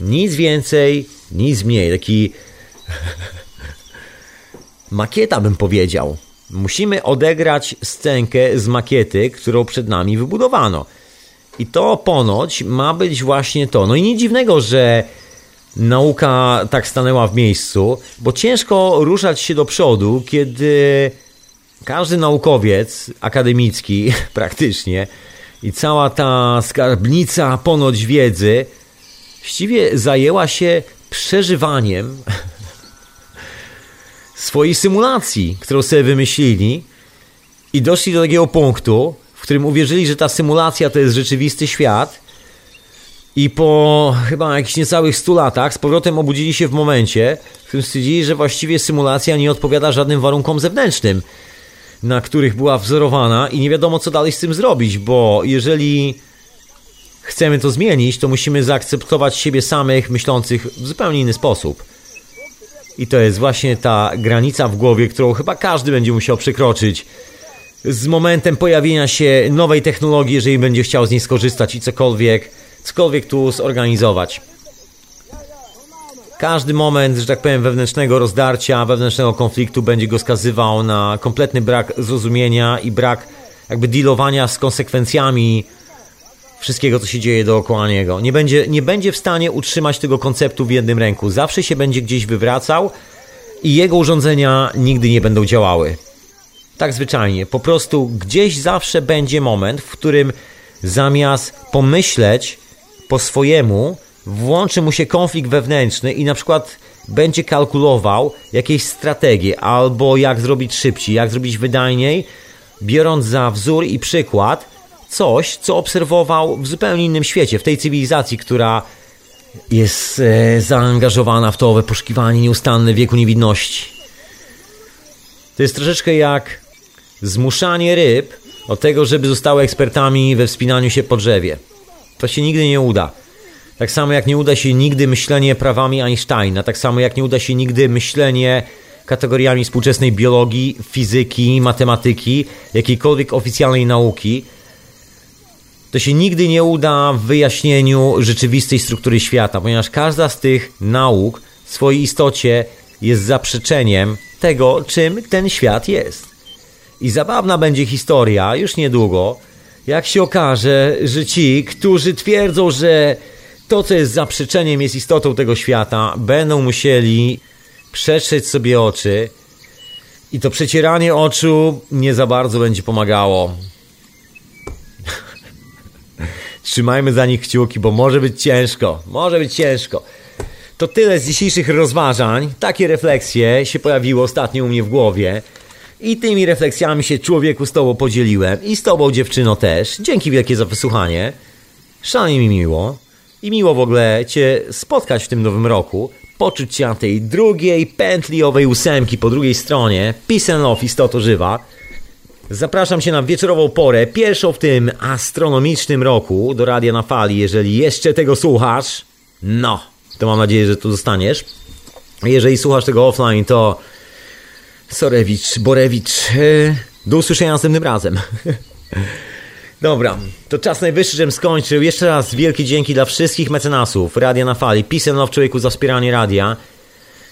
Nic więcej, nic mniej. Taki makieta bym powiedział. Musimy odegrać scenkę z makiety, którą przed nami wybudowano. I to ponoć ma być właśnie to. No i nic dziwnego, że nauka tak stanęła w miejscu, bo ciężko ruszać się do przodu, kiedy każdy naukowiec akademicki praktycznie i cała ta skarbnica ponoć wiedzy właściwie zajęła się przeżywaniem swojej symulacji, którą sobie wymyślili i doszli do takiego punktu, w którym uwierzyli, że ta symulacja to jest rzeczywisty świat i po chyba jakichś niecałych 100 latach z powrotem obudzili się w momencie, w którym stwierdzili, że właściwie symulacja nie odpowiada żadnym warunkom zewnętrznym, na których była wzorowana i nie wiadomo co dalej z tym zrobić, bo jeżeli chcemy to zmienić, to musimy zaakceptować siebie samych myślących w zupełnie inny sposób. I to jest właśnie ta granica w głowie, którą chyba każdy będzie musiał przekroczyć z momentem pojawienia się nowej technologii, jeżeli będzie chciał z niej skorzystać i cokolwiek cokolwiek tu zorganizować. Każdy moment, że tak powiem, wewnętrznego rozdarcia, wewnętrznego konfliktu będzie go skazywał na kompletny brak zrozumienia i brak jakby dealowania z konsekwencjami wszystkiego, co się dzieje dookoła niego. Nie będzie, nie będzie w stanie utrzymać tego konceptu w jednym ręku. Zawsze się będzie gdzieś wywracał i jego urządzenia nigdy nie będą działały. Tak zwyczajnie. Po prostu gdzieś zawsze będzie moment, w którym zamiast pomyśleć po swojemu, włączy mu się konflikt wewnętrzny i na przykład będzie kalkulował jakieś strategie albo jak zrobić szybciej, jak zrobić wydajniej, biorąc za wzór i przykład coś, co obserwował w zupełnie innym świecie, w tej cywilizacji, która jest e, zaangażowana w to poszukiwanie nieustanne wieku niewidności. To jest troszeczkę jak zmuszanie ryb od tego, żeby zostały ekspertami we wspinaniu się po drzewie. To się nigdy nie uda. Tak samo jak nie uda się nigdy myślenie prawami Einsteina, tak samo jak nie uda się nigdy myślenie kategoriami współczesnej biologii, fizyki, matematyki, jakiejkolwiek oficjalnej nauki, to się nigdy nie uda w wyjaśnieniu rzeczywistej struktury świata, ponieważ każda z tych nauk w swojej istocie jest zaprzeczeniem tego, czym ten świat jest. I zabawna będzie historia już niedługo, jak się okaże, że ci, którzy twierdzą, że to, co jest zaprzeczeniem, jest istotą tego świata, będą musieli przetrzeć sobie oczy i to przecieranie oczu nie za bardzo będzie pomagało. Trzymajmy za nich kciuki, bo może być ciężko. Może być ciężko. To tyle z dzisiejszych rozważań. Takie refleksje się pojawiły ostatnio u mnie w głowie. I tymi refleksjami się człowieku z tobą podzieliłem. I z tobą dziewczyno też. Dzięki wielkie za wysłuchanie. Szalenie mi miło. I miło w ogóle cię spotkać w tym nowym roku. Poczuć cię na tej drugiej pętli owej ósemki po drugiej stronie. Peace and love, istoto żywa. Zapraszam Cię na wieczorową porę, pierwszą w tym astronomicznym roku do Radia na Fali, jeżeli jeszcze tego słuchasz. No, to mam nadzieję, że tu zostaniesz. Jeżeli słuchasz tego offline, to Sorewicz, Borewicz, e, do usłyszenia następnym razem. Dobra, to czas najwyższy, żebym skończył. Jeszcze raz wielkie dzięki dla wszystkich mecenasów Radia na Fali. And love człowieku za wspieranie radia.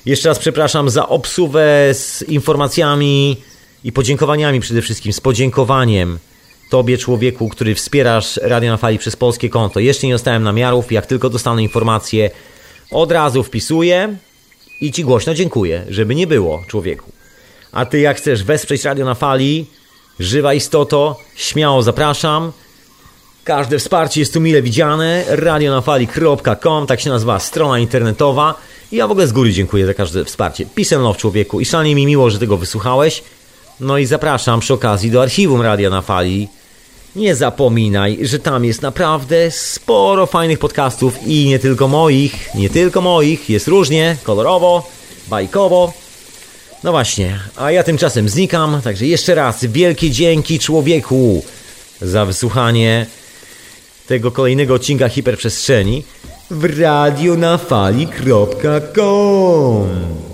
Jeszcze raz przepraszam za obsuwę z informacjami i podziękowaniami przede wszystkim, z podziękowaniem Tobie, człowieku, który wspierasz Radio na Fali przez polskie konto. Jeszcze nie dostałem namiarów, jak tylko dostanę informacje, od razu wpisuję i Ci głośno dziękuję, żeby nie było, człowieku. A Ty jak chcesz wesprzeć Radio na Fali, żywa istoto, śmiało zapraszam. Każde wsparcie jest tu mile widziane. radionafali.com, tak się nazywa strona internetowa. I ja w ogóle z góry dziękuję za każde wsparcie. And love, człowieku. I szalenie mi miło, że tego wysłuchałeś. No i zapraszam przy okazji do archiwum Radia na Fali. Nie zapominaj, że tam jest naprawdę sporo fajnych podcastów i nie tylko moich, nie tylko moich, jest różnie, kolorowo, bajkowo. No właśnie, a ja tymczasem znikam, także jeszcze raz wielkie dzięki człowieku za wysłuchanie tego kolejnego odcinka hiperprzestrzeni w radionafali.com